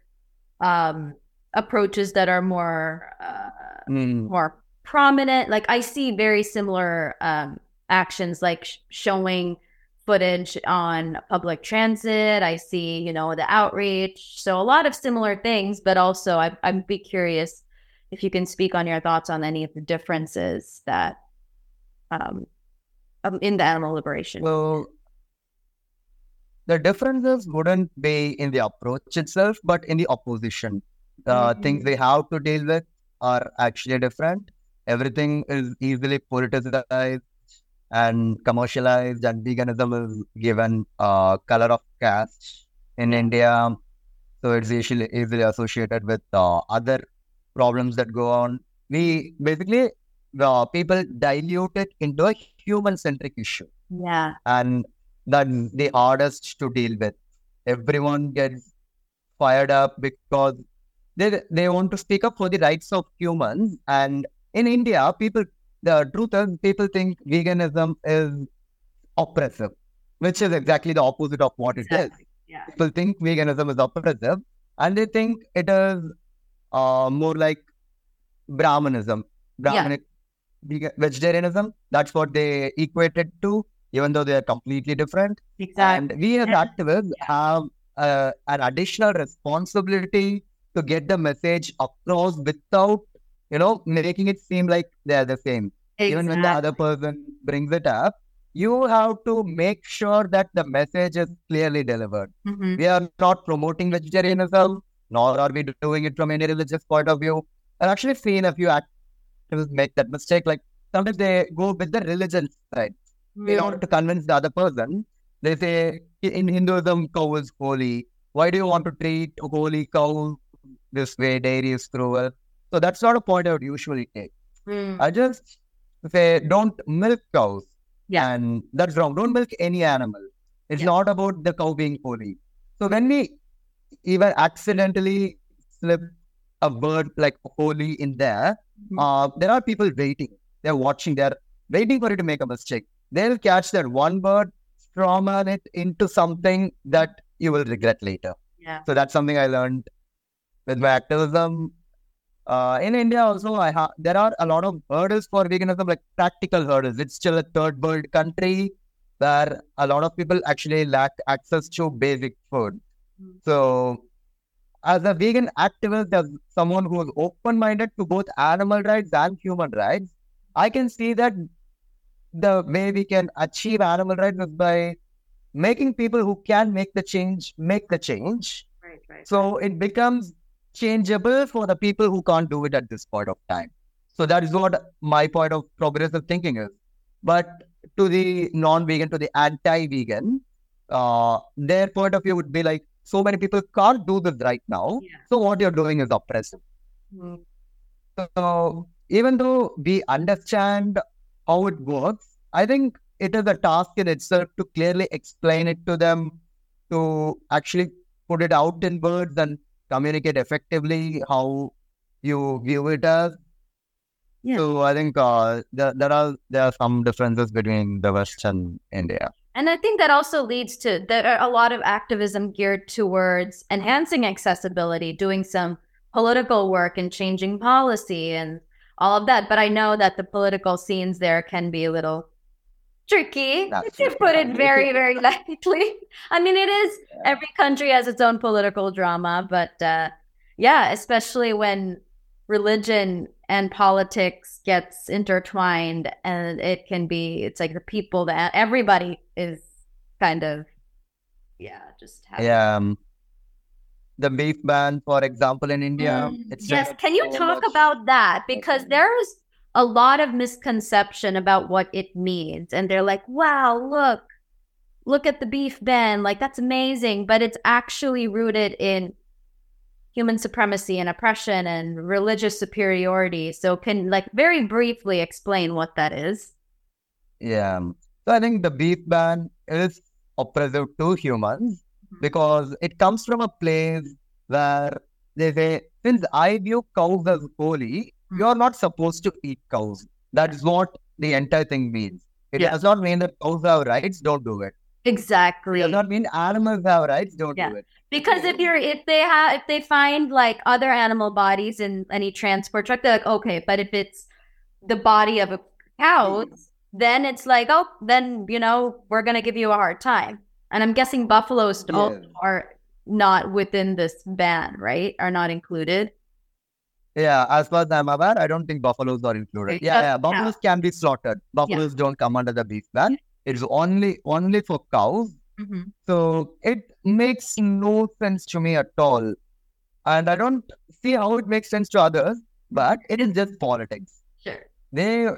um, approaches that are more uh, Mm. more prominent? Like, I see very similar um, actions, like sh- showing footage on public transit. I see, you know, the outreach. So a lot of similar things, but also I, I'd be curious if you can speak on your thoughts on any of the differences that um, um, in the animal liberation. Well, the differences wouldn't be in the approach itself, but in the opposition. The Mhm. things they have to deal with are actually different. Everything is easily politicized. and commercialized, and veganism is given uh, color of caste in India. So it's usually easily associated with uh, other problems that go on. We basically the people dilute it into a human centric issue. Yeah. And that's the hardest to deal with. Everyone gets fired up because they they want to speak up for the rights of humans. And in India, people the truth is people think veganism is oppressive, which is exactly the opposite of what exactly. it is. Yeah. People think veganism is oppressive and they think it is uh, more like Brahmanism, Brahmanic. Vegetarianism. That's what they equated to, even though they are completely different. Exactly. And we as activists have uh, an additional responsibility to get the message across without, you know, making it seem like they're the same. Exactly. Even when the other person brings it up, you have to make sure that the message is clearly delivered. Mm-hmm. We are not promoting vegetarianism, nor are we doing it from any religious point of view. I've actually seen a few activists make that mistake. Like sometimes they go with the religion side mm-hmm. in order to convince the other person. They say in Hinduism, cow is holy. Why do you want to treat a holy cow this way? Dairy is cruel. So that's not a point I would usually take. Mm. I just say don't milk cows. Yeah. And that's wrong. Don't milk any animal. It's Yeah. not about the cow being holy. So when we even accidentally slip a word like holy in there. Uh, there are people waiting. They're watching. They're waiting for you to make a mistake. They'll catch that one word, strawman it into something that you will regret later. Yeah. So that's something I learned with my activism. Uh, in India also, I ha- there are a lot of hurdles for veganism, like practical hurdles. It's still a third world country where a lot of people actually lack access to basic food. Mm. So, as a vegan activist, as someone who is open-minded to both animal rights and human rights, I can see that the way we can achieve animal rights is by making people who can make the change make the change. Right, right. So it becomes changeable for the people who can't do it at this point of time. So that is what my point of progressive thinking is. But to the non-vegan, to the anti-vegan, uh, their point of view would be like, so many people can't do this right now. Yeah. So what you're doing is oppressive. Mm. So even though we understand how it works, I think it is a task in itself to clearly explain it to them, to actually put it out in words and communicate effectively how you view it as. Yeah. So I think uh, there, there are there are some differences between the West and India. And I think that also leads to there are a lot of activism geared towards enhancing accessibility, doing some political work and changing policy and all of that. But I know that the political scenes there can be a little tricky, That's to put it very, very lightly. I mean, it is every country has its own political drama, but uh, yeah, especially when religion and politics gets intertwined and it can be it's like the people that everybody is kind of yeah just having- Yeah. Um, the beef ban, for example, in India. Mm, it's yes can you so talk much- about that because there's a lot of misconception about what it means and they're like wow look look at the beef ban like that's amazing but it's actually rooted in human supremacy and oppression and religious superiority so can like very briefly explain what that is Yeah. So I think the beef ban is oppressive to humans Mhm. because it comes from a place where they say, since I view cows as holy, you're not supposed to eat cows. That is what the entire thing means. It Yeah. does not mean that cows have rights, don't do it. Exactly. It does not mean animals have rights, don't Yeah. do it. Because if you're if they have if they find like other animal bodies in any transport truck, they're like, okay, but if it's the body of a cow, then it's like, oh, then you know, we're gonna give you a hard time. And I'm guessing buffaloes Yeah. are not within this ban, right? Are not included. Yeah, as far as I'm aware, I don't think buffaloes are included. Yeah, yeah, buffaloes can be slaughtered. Buffaloes don't come under the beef ban. It's only only for cows. Mm-hmm. So it makes no sense to me at all. And I don't see how it makes sense to others, but it is just politics. Sure. They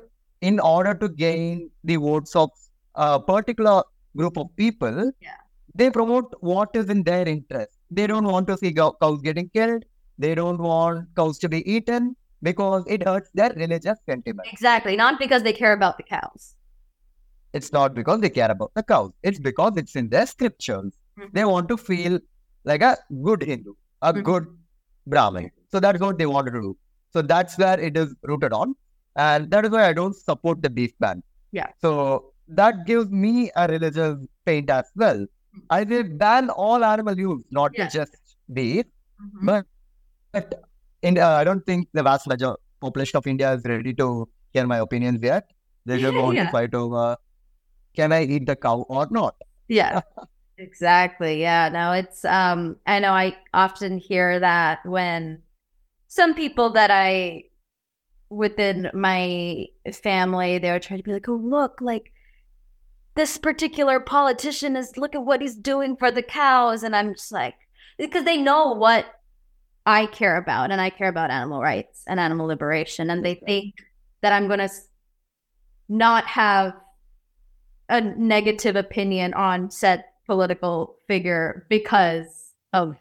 in order to gain the votes of a particular group of people, Yeah. they promote what is in their interest. They don't want to see cows getting killed. They don't want cows to be eaten because it hurts their religious sentiment. Exactly. Not because they care about the cows. It's not because they care about the cows. It's because it's in their scriptures. Mhm. They want to feel like a good Hindu, a Mhm. good Brahmin. So that's what they want to do. So that's where it is rooted on. And that is why I don't support the beef ban. Yeah. So that gives me a religious paint as well. I will ban all animal use, not Yeah. just beef. Mhm. But, but in, uh, I don't think the vast majority population of India is ready to hear my opinions yet. They just want Yeah. to fight over can I eat the cow or not? Yeah. Exactly. Yeah. No, it's um I know I often hear that when some people that I within my family they're trying to be like, "Oh, look, like this particular politician is look at what he's doing for the cows." And I'm just like because they know what I care about and I care about animal rights and animal liberation and they think that I'm going to not have a negative opinion on said political figure because of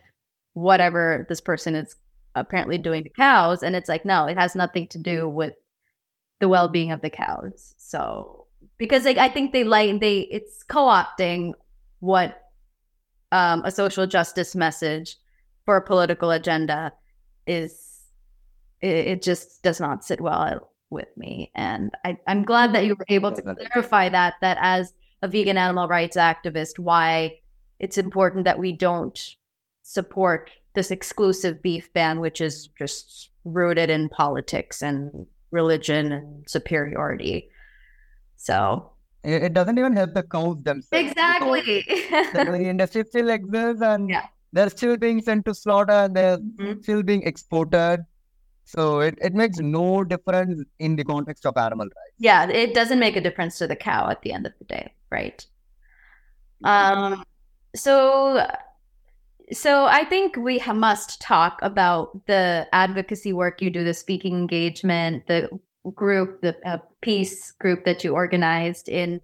whatever this person is apparently doing to cows. And it's like no it has nothing to do with the well-being of the cows. So because like, i think they like they it's co-opting what um, a social justice message for a political agenda is it, it just does not sit well with me and I, i'm glad that you were able to clarify that that as a vegan animal rights activist why it's important that we don't support this exclusive beef ban which is just rooted in politics and religion and superiority so It, it doesn't even help the cows themselves. exactly The industry still exists and Yeah. they're still being sent to slaughter and they're Mhm. still being exported. So it, it makes no difference in the context of animal rights. yeah it doesn't make a difference to the cow at the end of the day right um so so i think we ha- must talk about the advocacy work you do the speaking engagement the group the uh, peace group that you organized in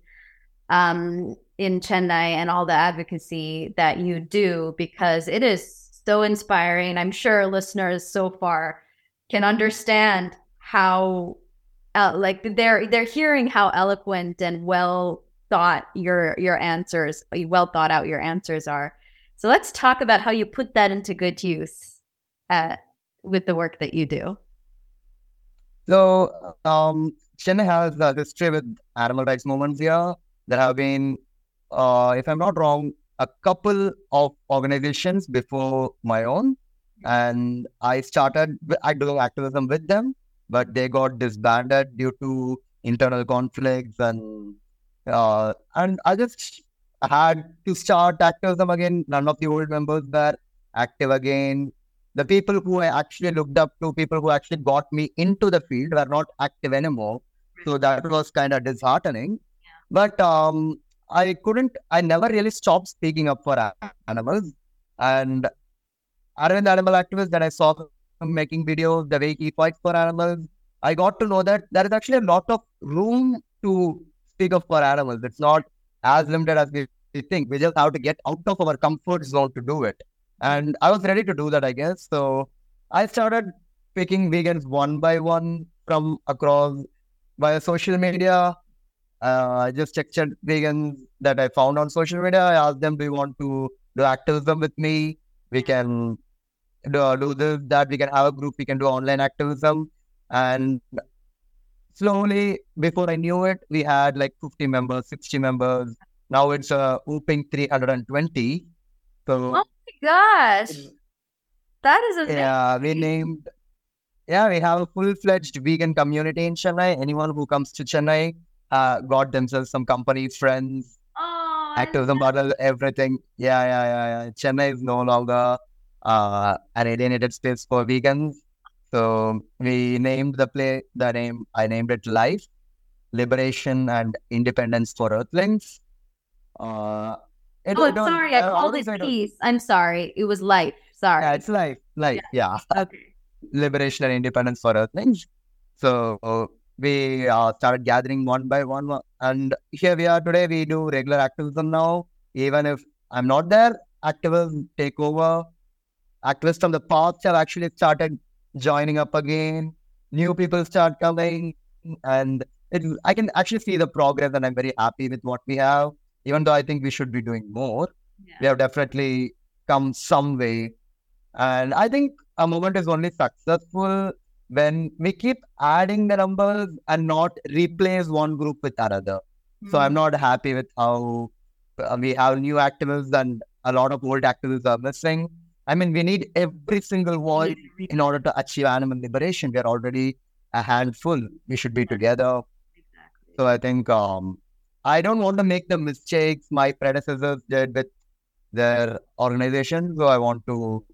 um in chennai and all the advocacy that you do because it is so inspiring i'm sure listeners so far can understand how uh, like they're they're hearing how eloquent and well thought your your answers well thought out your answers are. So let's talk about how you put that into good use uh, with the work that you do. So um, Chennai has a history with animal rights movements here. There have been, uh, if I'm not wrong, a couple of organizations before my own, and I started. with- I do activism with them, but they got disbanded due to internal conflicts and uh, and I just had to start activism again. None of the old members were active again. The people who I actually looked up to, people who actually got me into the field, were not active anymore. So that was kind of disheartening. But um, I couldn't, I never really stopped speaking up for animals. And Arvind Animal Activist, that I saw making videos, the way he fights for animals, I got to know that there is actually a lot of room to speak up for animals. It's not as limited as we, we think. We just have to get out of our comfort zone to do it. And I was ready to do that, I guess. So I started picking vegans one by one from across via social media. Uh, I just checked vegans that I found on social media. I asked them, "Do you want to do activism with me? We can do, do this, that. We can have a group. We can do online activism." And slowly, before I knew it, we had like 50 members, 60 members. Now it's uh, whooping 320. So Oh my gosh. That is a yeah, we named. Yeah, we have a full-fledged vegan community in Chennai. Anyone who comes to Chennai uh, got themselves some company, friends, oh, activism model, everything. Yeah, yeah, yeah, yeah. Chennai is no longer uh, an alienated space for vegans. So we named the play the name. I named it Life, Liberation, and Independence for Earthlings. Uh, it, Oh, I sorry. I uh, called it I peace. I'm sorry. It was life. Sorry. Yeah, it's life, life. Yeah. okay. liberation and independence for earthlings. So we uh, started gathering one by one. And here we are today. We do regular activism now. Even if I'm not there, activists take over. Activists from the past have actually started joining up again. New people start coming. And it, I can actually see the progress, and I'm very happy with what we have. Even though I think we should be doing more, yeah. we have definitely come some way. And I think a movement is only successful when we keep adding the numbers and not replace one group with another. Mm-hmm. So I'm hmm. not happy with how we have new activists and a lot of old activists are missing. I mean, we need every single voice in order to achieve animal liberation. We are already a handful. We should be together. Exactly. So I think um, I don't want to make the mistakes my predecessors did with their organization. So I want to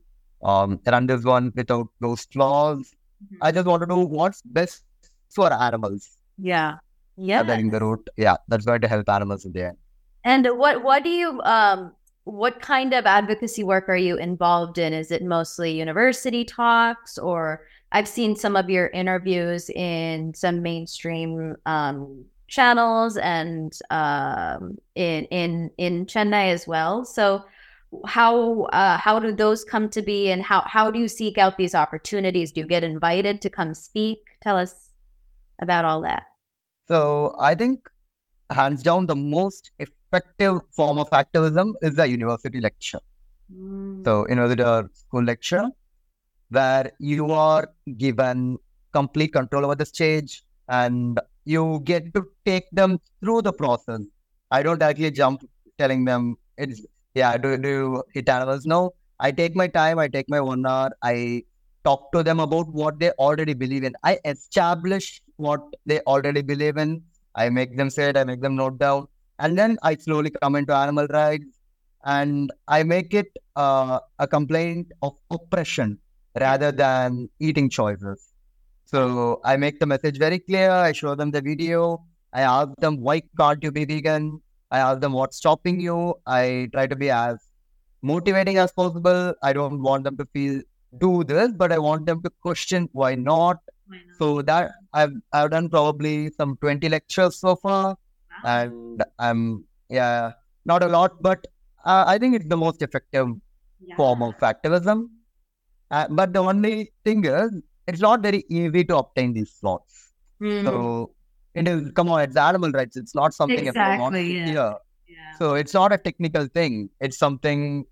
um, run this one without those flaws Mm-hmm. I just want to know what's best for animals. Yeah. Yeah. The route. Yeah. That's going to help animals in the end. And what what do you um what kind of advocacy work are you involved in? Is it mostly university talks or I've seen some of your interviews in some mainstream um, channels and um, in in in Chennai as well. So how uh, how do those come to be and how how do you seek out these opportunities do you get invited to come speak tell us about all that so i think hands down the most effective form of activism is the university lecture mm. so university or school lecture where you are given complete control over the stage and you get to take them through the process i don't actually jump telling them it's yeah, do do hit animals? No, I take my time. I take my one hour. I talk to them about what they already believe in. I establish what they already believe in. I make them say it. I make them note down, and then I slowly come into animal rights, and I make it uh, a complaint of oppression rather than eating choices. So I make the message very clear. I show them the video. I ask them why can't you be vegan? I ask them what's stopping you. I try to be as motivating as possible. I don't want them to feel do this, but I want them to question why not. Why not? So that I've I've done probably some twenty lectures so far. And I'm yeah not a lot, but uh, I think it's the most effective yeah. form of activism. Uh, but the only thing is, it's not very easy to obtain these slots. Mm. So it is come on, it's animal rights. It's not something exactly, yeah. yeah. So it's not a technical thing. It's something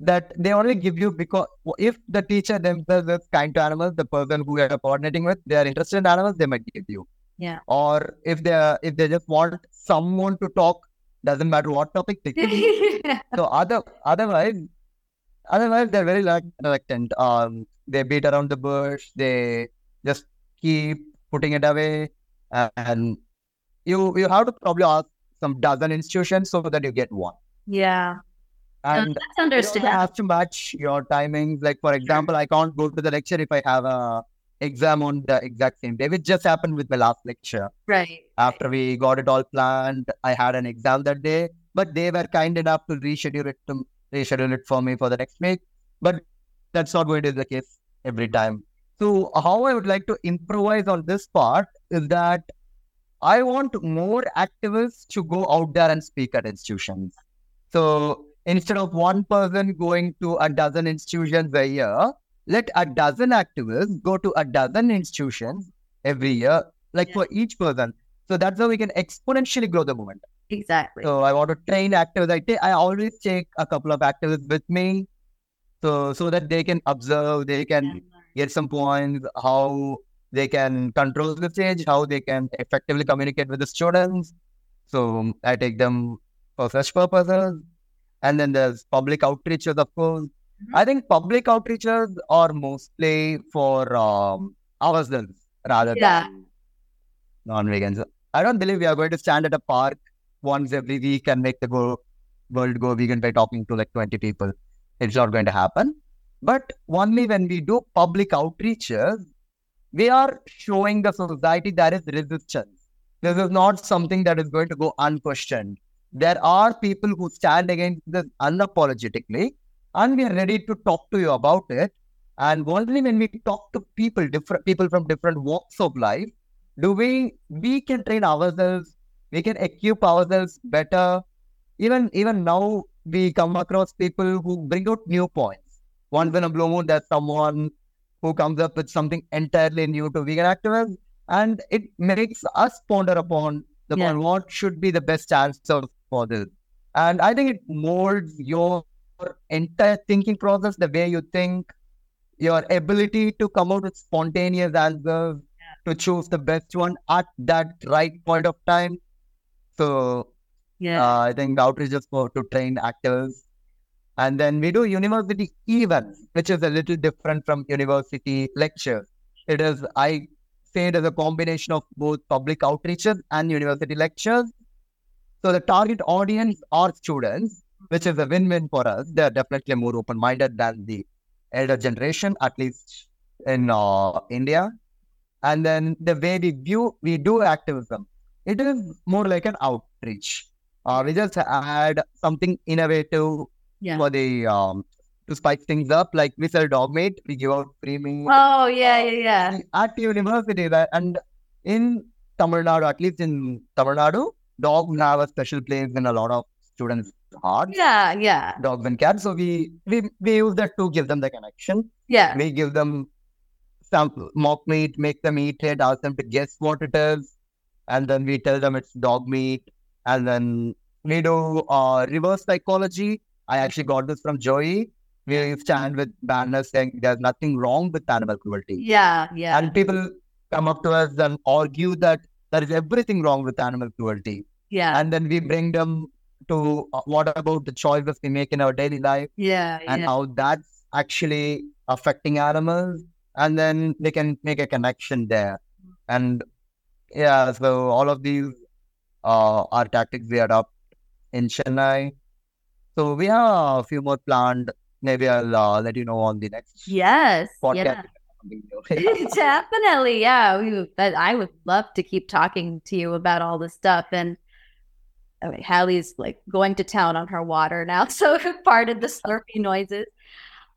that they only give you because if the teacher themselves is kind to animals, the person who you are coordinating with, they are interested in animals, they might give you. Yeah. Or if they if they just want someone to talk, doesn't matter what topic they give. so other otherwise, otherwise they're very reluctant. Um, they beat around the bush. They just keep putting it away and you you have to probably ask some dozen institutions so that you get one. Yeah. And that's understandable. You have to match your timings. Like for example, I can't go to the lecture if I have a exam on the exact same day, which just happened with my last lecture. Right. After we got it all planned, I had an exam that day, but they were kind enough to reschedule it to reschedule it for me for the next week. But that's not going to be the case every time. So how I would like to improvise on this part is that I want more activists to go out there and speak at institutions. So instead of one person going to a dozen institutions a year, let a dozen activists go to a dozen institutions every year, like yeah. for each person. So that's how we can exponentially grow the movement. Exactly. So I want to train activists. I, take, I always take a couple of activists with me, so so that they can observe, they can yeah. get some points, how they can control the stage, how they can effectively communicate with the students. So um, I take them for such purposes. And then there's public outreaches, of course. Mm-hmm. I think public outreaches are mostly for um, ourselves rather yeah. than non-vegans. I don't believe we are going to stand at a park once every week and make the go, world go vegan by talking to like 20 people. It's not going to happen. But only when we do public outreaches, we are showing the society there is resistance. This is not something that is going to go unquestioned. There are people who stand against this unapologetically, and we are ready to talk to you about it. And only when we talk to people, different people from different walks of life, do we we can train ourselves, we can equip ourselves better. Even even now we come across people who bring out new points. Once in a blue moon, there's someone who comes up with something entirely new to vegan activists, and it makes us ponder upon the Yeah. what should be the best answer for this. And I think it molds your entire thinking process, the way you think, your ability to come out with spontaneous answers, to choose the best one at that right point of time. So Yeah. uh, I think the outreach is for to train actors. And then we do university events, which is a little different from university lectures. It is, I say it as a combination of both public outreaches and university lectures. So the target audience are students, which is a win-win for us. They're definitely more open-minded than the elder generation, at least in uh, India. And then the way we view, we do activism, it is more like an outreach. Uh, we just add something innovative Yeah. for the um, to spice things up. Like we sell dog meat, we give out free meat Oh yeah, yeah, yeah. at university. And in Tamil Nadu, at least in Tamil Nadu, dogs have a special place in a lot of students' hearts. Yeah, yeah, Dogs and cats. So we, we we use that to give them the connection. yeah. We give them some mock meat, make them eat it, ask them to guess what it is, and then we tell them it's dog meat. And then we do uh, reverse psychology. I actually got this from Joey. We stand with banners saying there's nothing wrong with animal cruelty. Yeah, yeah. And people come up to us and argue that there is everything wrong with animal cruelty. yeah. And then we bring them to uh, what about the choices we make in our daily life yeah, and yeah. how that's actually affecting animals. And then they can make a connection there. And yeah, so all of these uh, are tactics we adopt in Chennai. So we have a few more planned. Maybe I'll uh, let you know on the next Yes, podcast. yeah. Definitely, yeah. We, that, I would love to keep talking to you about all this stuff. And Mean, Hallie's like going to town on her water now, so part of the slurpy noises.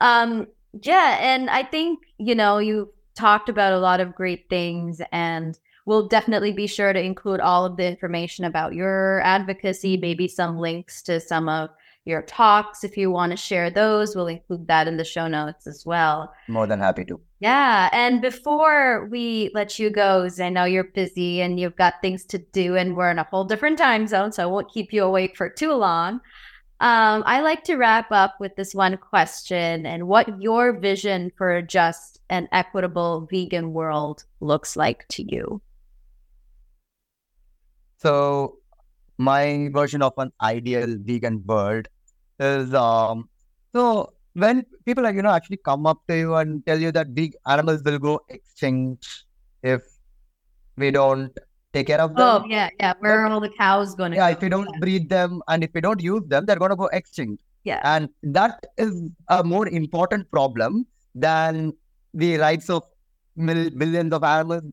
Um, yeah, and I think you know you talked about a lot of great things, and we'll definitely be sure to include all of the information about your advocacy, maybe some links to some of your talks if you want to share those. We'll include that in the show notes as well. More than happy to. Yeah. And before we let you go, I know you're busy and you've got things to do, and we're in a whole different time zone, so I won't keep you awake for too long. Um, I like to wrap up with this one question and what your vision for a just and equitable vegan world looks like to you. So my version of an ideal vegan world is um so when people like you know actually come up to you and tell you that big animals will go extinct if we don't take care of them. Oh, yeah, yeah. Where are all the cows going to yeah, go? if we don't breed them and if we don't use them, they're gonna go extinct. Yeah. And that is a more important problem than the rights of mil- millions of animals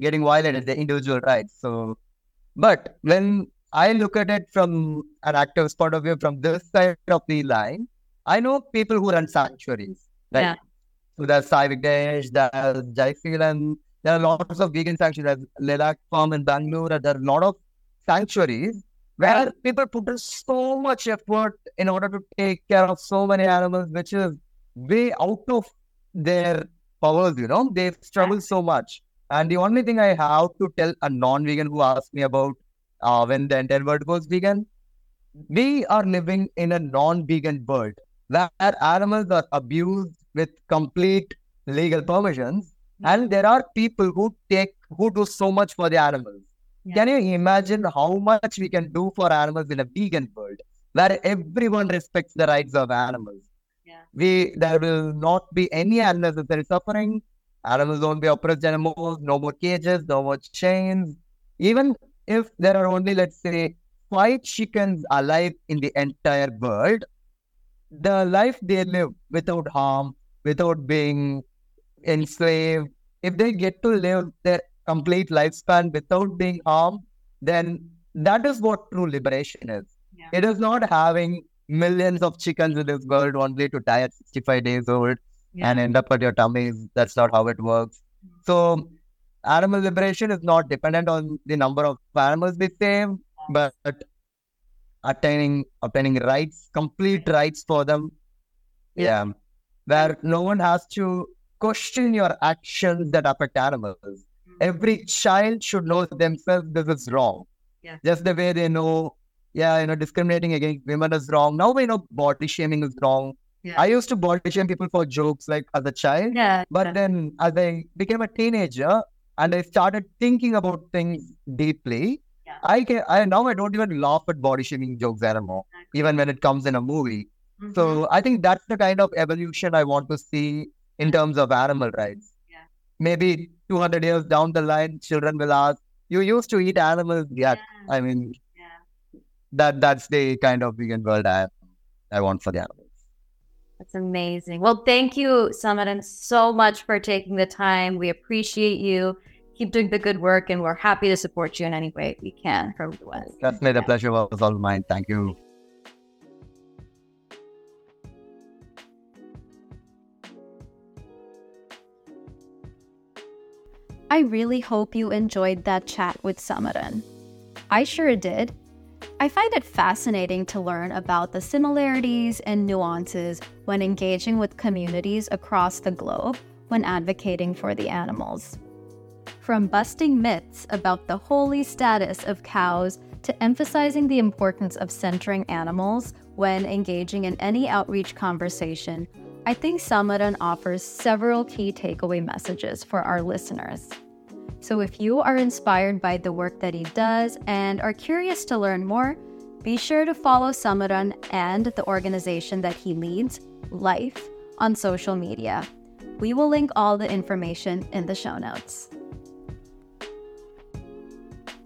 getting violated, the individual rights. So, but when I look at it from an activist point of view, from this side of the line, I know people who run sanctuaries. Right? Yeah. So there's Saivik Dash, there's Jaifield, and there are lots of vegan sanctuaries. There's Lilac Farm in Bangalore. There are a lot of sanctuaries where people put in so much effort in order to take care of so many animals, which is way out of their powers, you know. They've struggled so much. And the only thing I have to tell a non-vegan who asks me about uh, when the entire world goes vegan, we are living in a non-vegan world where animals are abused with complete legal permissions, and there are people who take who do so much for the animals. Yeah. Can you imagine how much we can do for animals in a vegan world where everyone respects the rights of animals? Yeah. We there will not be any unnecessary suffering. Animals won't be oppressed anymore. No more cages. No more chains. Even if there are only let's say five chickens alive in the entire world, the life they live without harm, without being enslaved, if they get to live their complete lifespan without being harmed, then that is what true liberation is. Yeah. It is not having millions of chickens in this world only to die at 65 days old Yeah. and end up at your tummies. That's not how it works. Mm-hmm. So animal liberation is not dependent on the number of animals we save, but attaining obtaining rights, complete rights for them. Yeah. Where no one has to question your actions that affect animals. Mm. Every child should know themselves this is wrong. Yeah. Just the way they know, yeah, you know, discriminating against women is wrong. Now we know body shaming is wrong. Yeah. I used to body shame people for jokes like as a child. Yeah. But yeah. then as I became a teenager and I started thinking about things deeply, Yeah. I can I now I don't even laugh at body shaming jokes anymore, even when it comes in a movie. Mhm. So I think that's the kind of evolution I want to see in terms of animal rights. Yeah. Maybe 200 years down the line, children will ask, "You used to eat animals?" Yeah. Yeah. I mean, Yeah. that that's the kind of vegan world I I want for the animals. That's amazing. Well, thank you, Samaran, so much for taking the time. We appreciate you. Keep doing the good work, and we're happy to support you in any way we can from the West. That's made the pleasure was all mine. Thank you. I really hope you enjoyed that chat with Samaran. I sure did. I find it fascinating to learn about the similarities and nuances when engaging with communities across the globe when advocating for the animals. From busting myths about the holy status of cows to emphasizing the importance of centering animals when engaging in any outreach conversation, I think Samaran offers several key takeaway messages for our listeners. So if you are inspired by the work that he does and are curious to learn more, be sure to follow Samaran and the organization that he leads, Life, on social media. We will link all the information in the show notes.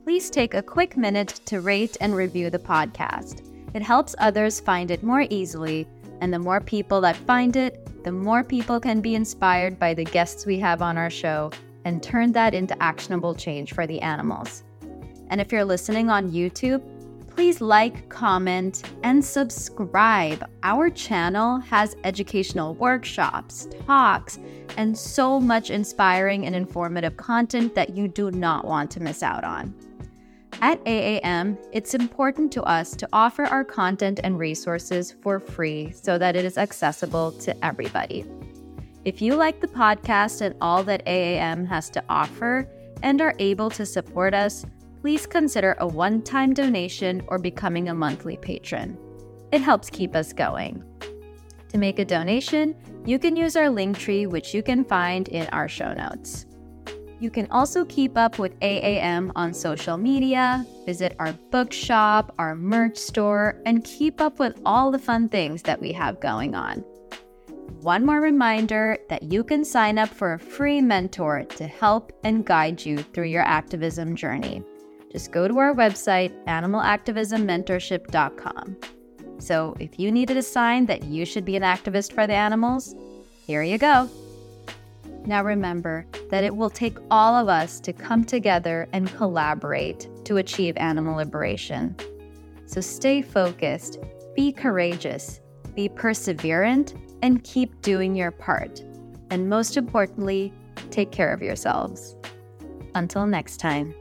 Please take a quick minute to rate and review the podcast. It helps others find it more easily, and the more people that find it, the more people can be inspired by the guests we have on our show and turn that into actionable change for the animals. And if you're listening on YouTube, please like, comment, and subscribe. Our channel has educational workshops, talks, and so much inspiring and informative content that you do not want to miss out on. At AAM, it's important to us to offer our content and resources for free so that it is accessible to everybody. If you like the podcast and all that AAM has to offer and are able to support us, please consider a one time donation or becoming a monthly patron. It helps keep us going. To make a donation, you can use our link tree, which you can find in our show notes. You can also keep up with AAM on social media, visit our bookshop, our merch store, and keep up with all the fun things that we have going on. One more reminder that you can sign up for a free mentor to help and guide you through your activism journey. Just go to our website, animalactivismmentorship.com. So, if you needed a sign that you should be an activist for the animals, here you go. Now, remember that it will take all of us to come together and collaborate to achieve animal liberation. So, stay focused, be courageous, be perseverant, and keep doing your part. And most importantly, take care of yourselves. Until next time.